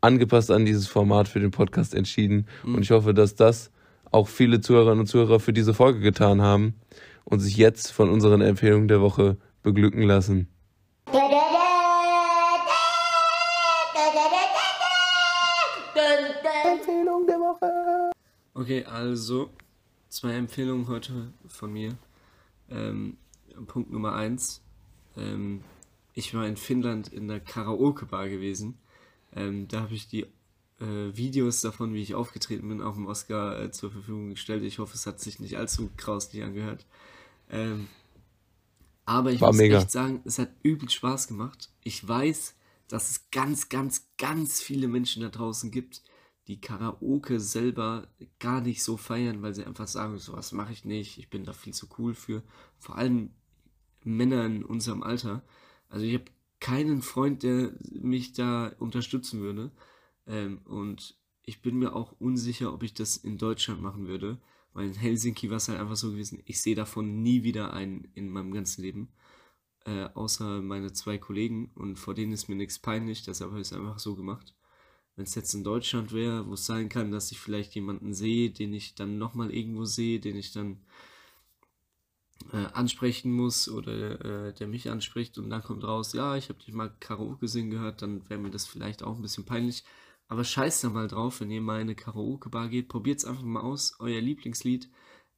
angepasst an dieses Format für den Podcast entschieden. Mhm. Und ich hoffe, dass das auch viele Zuhörerinnen und Zuhörer für diese Folge getan haben und sich jetzt von unseren Empfehlungen der Woche beglücken lassen. Empfehlung der Woche. Okay, also zwei Empfehlungen heute von mir. Ähm, Punkt Nummer eins. Ähm, ich war in Finnland in der Karaoke-Bar gewesen. Ähm, da habe ich die äh, Videos davon, wie ich aufgetreten bin, auf dem Oscar äh, zur Verfügung gestellt. Ich hoffe, es hat sich nicht allzu grauslich angehört. Ähm, aber ich war muss mega. echt sagen, es hat übel Spaß gemacht. Ich weiß, dass es ganz, ganz, ganz viele Menschen da draußen gibt, die Karaoke selber gar nicht so feiern, weil sie einfach sagen, sowas mache ich nicht, ich bin da viel zu cool für. Vor allem Männer in unserem Alter. Also ich habe keinen Freund, der mich da unterstützen würde. Ähm, und ich bin mir auch unsicher, ob ich das in Deutschland machen würde. Weil in Helsinki war es halt einfach so gewesen, ich sehe davon nie wieder einen in meinem ganzen Leben. Äh, außer meine zwei Kollegen. Und vor denen ist mir nichts peinlich, deshalb habe ich es einfach so gemacht. Wenn es jetzt in Deutschland wäre, wo es sein kann, dass ich vielleicht jemanden sehe, den ich dann nochmal irgendwo sehe, den ich dann äh, ansprechen muss oder äh, der mich anspricht und dann kommt raus, ja, ich habe dich mal Karaoke singen gehört, dann wäre mir das vielleicht auch ein bisschen peinlich. Aber scheißt da mal drauf, wenn ihr mal in eine Karaoke-Bar geht, probiert es einfach mal aus, euer Lieblingslied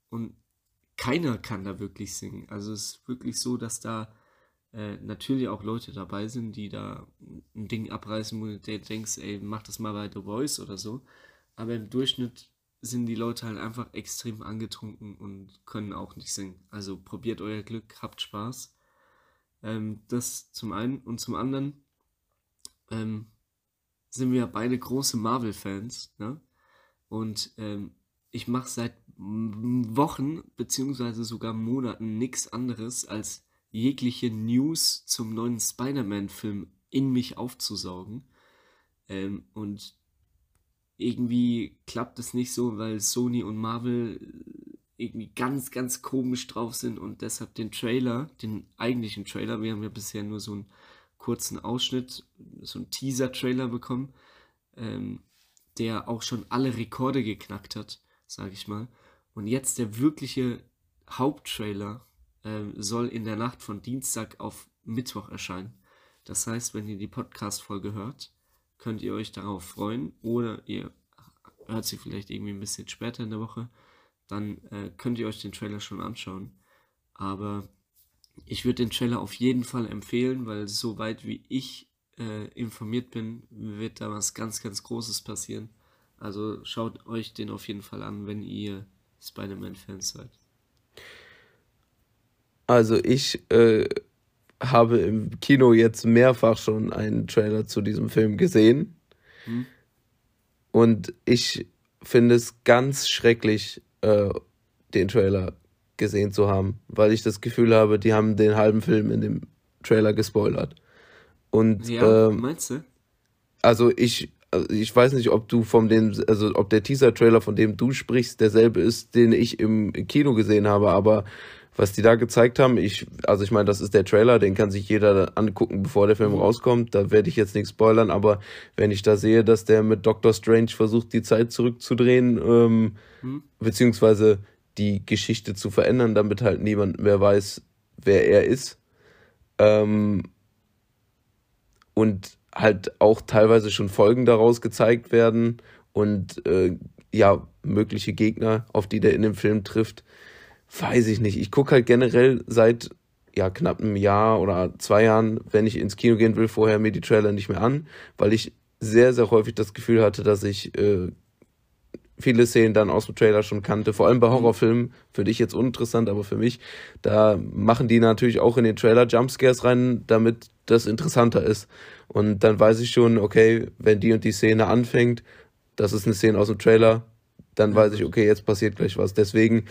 und keiner kann da wirklich singen. Also es ist wirklich so, dass da äh, natürlich auch Leute dabei sind, die da ein Ding abreißen, wo du denkst, ey, mach das mal bei The Voice oder so. Aber im Durchschnitt sind die Leute halt einfach extrem angetrunken und können auch nicht singen. Also probiert euer Glück, habt Spaß. Ähm, das zum einen. Und zum anderen ähm, sind wir beide große Marvel-Fans. Ne? Und ähm, ich mache seit Wochen beziehungsweise sogar Monaten nichts anderes, als jegliche News zum neuen Spider-Man-Film in mich aufzusaugen. Ähm, und irgendwie klappt es nicht so, weil Sony und Marvel irgendwie ganz, ganz komisch drauf sind und deshalb den Trailer, den eigentlichen Trailer, wir haben ja bisher nur so einen kurzen Ausschnitt, so einen Teaser-Trailer bekommen, ähm, der auch schon alle Rekorde geknackt hat, sage ich mal. Und jetzt der wirkliche Haupttrailer äh, soll in der Nacht von Dienstag auf Mittwoch erscheinen. Das heißt, wenn ihr die Podcast-Folge hört, könnt ihr euch darauf freuen oder ihr hört sie vielleicht irgendwie ein bisschen später in der Woche, dann äh, könnt ihr euch den Trailer schon anschauen. Aber ich würde den Trailer auf jeden Fall empfehlen, weil soweit wie ich äh, informiert bin, wird da was ganz, ganz Großes passieren. Also schaut euch den auf jeden Fall an, wenn ihr Spider-Man-Fans seid. Also ich äh, habe im Kino jetzt mehrfach schon einen Trailer zu diesem Film gesehen. Hm. Und ich finde es ganz schrecklich, äh, den Trailer gesehen zu haben, weil ich das Gefühl habe, die haben den halben Film in dem Trailer gespoilert. Und ja, ähm, meinst du? Also ich, also ich weiß nicht, ob du von dem, also ob der Teaser-Trailer, von dem du sprichst, derselbe ist, den ich im Kino gesehen habe, aber was die da gezeigt haben, ich, also ich meine, das ist der Trailer, den kann sich jeder angucken, bevor der Film mhm. rauskommt. Da werde ich jetzt nichts spoilern, aber wenn ich da sehe, dass der mit Doctor Strange versucht, die Zeit zurückzudrehen, ähm, mhm. beziehungsweise die Geschichte zu verändern, damit halt niemand mehr weiß, wer er ist, ähm, und halt auch teilweise schon Folgen daraus gezeigt werden und äh, ja, mögliche Gegner, auf die der in dem Film trifft, weiß ich nicht. Ich gucke halt generell seit ja, knapp einem Jahr oder zwei Jahren, wenn ich ins Kino gehen will, vorher mir die Trailer nicht mehr an, weil ich sehr, sehr häufig das Gefühl hatte, dass ich äh, viele Szenen dann aus dem Trailer schon kannte. Vor allem bei mhm. Horrorfilmen, für dich jetzt uninteressant, aber für mich, da machen die natürlich auch in den Trailer Jumpscares rein, damit das interessanter ist. Und dann weiß ich schon, okay, wenn die und die Szene anfängt, das ist eine Szene aus dem Trailer, dann weiß ich, okay, jetzt passiert gleich was. Deswegen,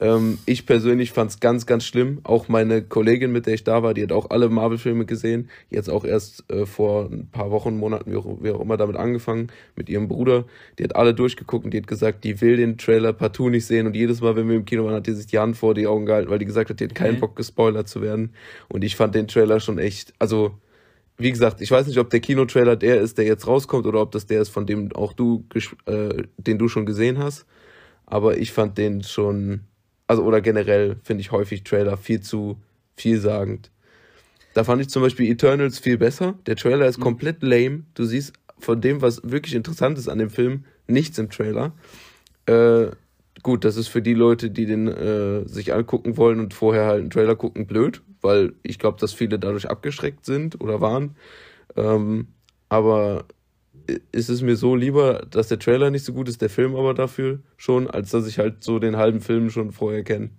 ähm, ich persönlich fand es ganz, ganz schlimm. Auch meine Kollegin, mit der ich da war, die hat auch alle Marvel-Filme gesehen. Jetzt auch erst äh, vor ein paar Wochen, Monaten, wie auch, wie auch, immer, damit angefangen, mit ihrem Bruder. Die hat alle durchgeguckt und die hat gesagt, die will den Trailer partout nicht sehen. Und jedes Mal, wenn wir im Kino waren, hat die sich die Hand vor die Augen gehalten, weil die gesagt hat, die hat keinen. Bock, gespoilert zu werden. Und ich fand den Trailer schon echt, also wie gesagt, ich weiß nicht, ob der Kinotrailer der ist, der jetzt rauskommt, oder ob das der ist, von dem auch du, äh, den du schon gesehen hast. Aber ich fand den schon, also oder generell finde ich häufig Trailer viel zu vielsagend. Da fand ich zum Beispiel Eternals viel besser. Der Trailer ist mhm. komplett lame. Du siehst von dem, was wirklich interessant ist an dem Film, nichts im Trailer. Äh, gut, das ist für die Leute, die den äh, sich angucken wollen und vorher halt einen Trailer gucken, blöd, weil ich glaube, dass viele dadurch abgeschreckt sind oder waren. Ähm, aber ist es mir so lieber, dass der Trailer nicht so gut ist, der Film aber dafür schon, als dass ich halt so den halben Film schon vorher kenne.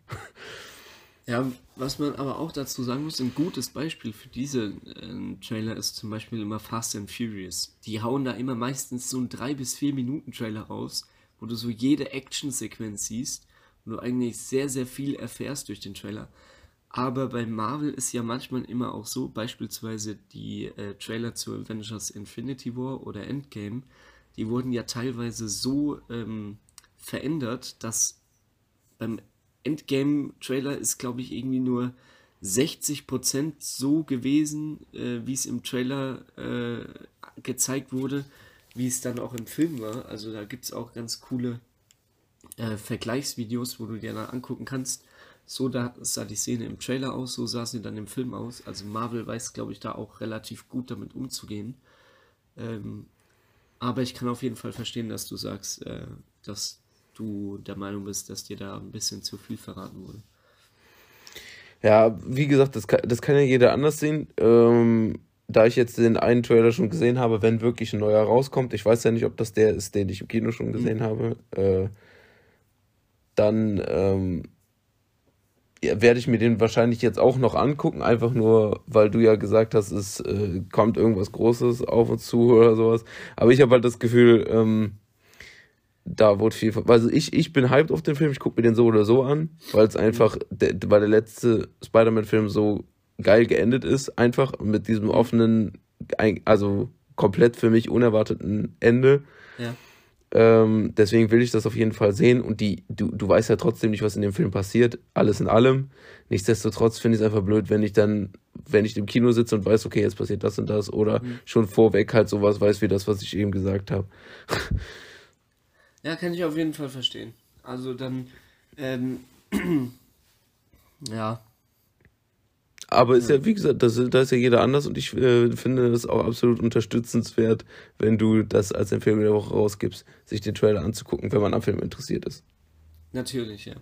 Ja, was man aber auch dazu sagen muss, ein gutes Beispiel für diese äh, Trailer ist zum Beispiel immer Fast and Furious. Die hauen da immer meistens so einen 3 bis 4 Minuten Trailer raus, wo du so jede Action-Sequenz siehst und du eigentlich sehr, sehr viel erfährst durch den Trailer. Aber bei Marvel ist ja manchmal immer auch so, beispielsweise die äh, Trailer zu Avengers Infinity War oder Endgame, die wurden ja teilweise so ähm, verändert, dass beim Endgame-Trailer ist, glaube ich, irgendwie nur 60% so gewesen, äh, wie es im Trailer äh, gezeigt wurde, wie es dann auch im Film war. Also da gibt es auch ganz coole äh, Vergleichsvideos, wo du dir dann angucken kannst, so da sah die Szene im Trailer aus, so sah sie dann im Film aus. Also Marvel weiß, glaube ich, da auch relativ gut damit umzugehen. Ähm, aber ich kann auf jeden Fall verstehen, dass du sagst, äh, dass du der Meinung bist, dass dir da ein bisschen zu viel verraten wurde. Ja, wie gesagt, das kann, das kann ja jeder anders sehen. Ähm, da ich jetzt den einen Trailer schon gesehen habe, wenn wirklich ein neuer rauskommt, ich weiß ja nicht, ob das der ist, den ich im Kino schon gesehen mhm. habe, äh, dann ähm, ja, werde ich mir den wahrscheinlich jetzt auch noch angucken, einfach nur, weil du ja gesagt hast, es äh, kommt irgendwas Großes auf uns zu oder sowas. Aber ich habe halt das Gefühl, ähm, da wurde viel. Also ich, ich bin hyped auf den Film, ich gucke mir den so oder so an, weil es einfach, der, weil der letzte Spider-Man-Film so geil geendet ist, einfach mit diesem offenen, also komplett für mich unerwarteten Ende. Ja. Ähm, deswegen will ich das auf jeden Fall sehen. Und die, du, du weißt ja trotzdem nicht, was in dem Film passiert. Alles in allem. Nichtsdestotrotz finde ich es einfach blöd, wenn ich dann, wenn ich im Kino sitze und weiß, okay, jetzt passiert das und das, oder mhm. schon vorweg halt sowas weiß wie das, was ich eben gesagt habe. Ja, kann ich auf jeden Fall verstehen. Also dann, ähm, ja. Aber ist ja, wie gesagt, das, da ist ja jeder anders und ich äh, finde das auch absolut unterstützenswert, wenn du das als Empfehlung der Woche rausgibst, sich den Trailer anzugucken, wenn man am Film interessiert ist. Natürlich, ja.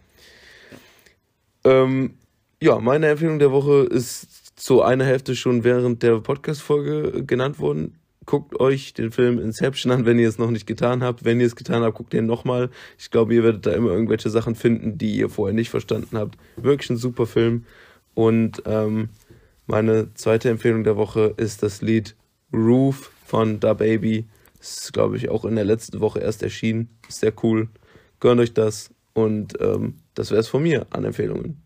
Ähm, ja, meine Empfehlung der Woche ist zu einer Hälfte schon während der Podcast-Folge genannt worden guckt euch den Film Inception an, wenn ihr es noch nicht getan habt. Wenn ihr es getan habt, guckt den nochmal. Ich glaube, ihr werdet da immer irgendwelche Sachen finden, die ihr vorher nicht verstanden habt. Wirklich ein super Film. Und ähm, meine zweite Empfehlung der Woche ist das Lied Roof von Da Baby. Ist, glaube ich, auch in der letzten Woche erst erschienen. Ist sehr cool. Gönnt euch das. Und ähm, das wäre es von mir an Empfehlungen.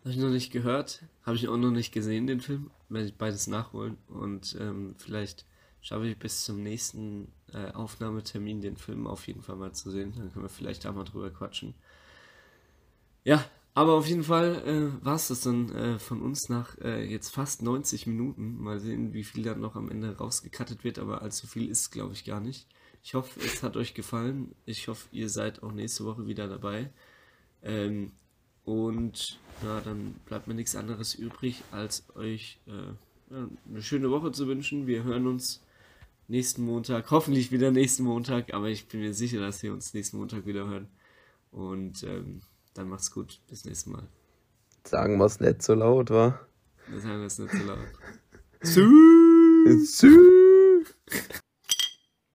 Habe ich noch nicht gehört. Habe ich auch noch nicht gesehen, den Film werde ich beides nachholen und ähm, vielleicht schaffe ich bis zum nächsten äh, Aufnahmetermin den Film auf jeden Fall mal zu sehen. Dann können wir vielleicht da mal drüber quatschen. Ja, aber auf jeden Fall äh, war es das dann äh, von uns nach äh, jetzt fast 90 Minuten. Mal sehen, wie viel dann noch am Ende rausgekattet wird, aber allzu viel ist, glaube ich, gar nicht. Ich hoffe, es hat euch gefallen. Ich hoffe, ihr seid auch nächste Woche wieder dabei. Ähm, und ja, dann bleibt mir nichts anderes übrig, als euch äh, eine schöne Woche zu wünschen. Wir hören uns nächsten Montag, hoffentlich wieder nächsten Montag, aber ich bin mir sicher, dass wir uns nächsten Montag wieder hören. Und ähm, dann macht's gut. Bis nächstes Mal. Sagen wir es nicht so laut, wa? Sagen wir es nicht so laut. Sü! Sü!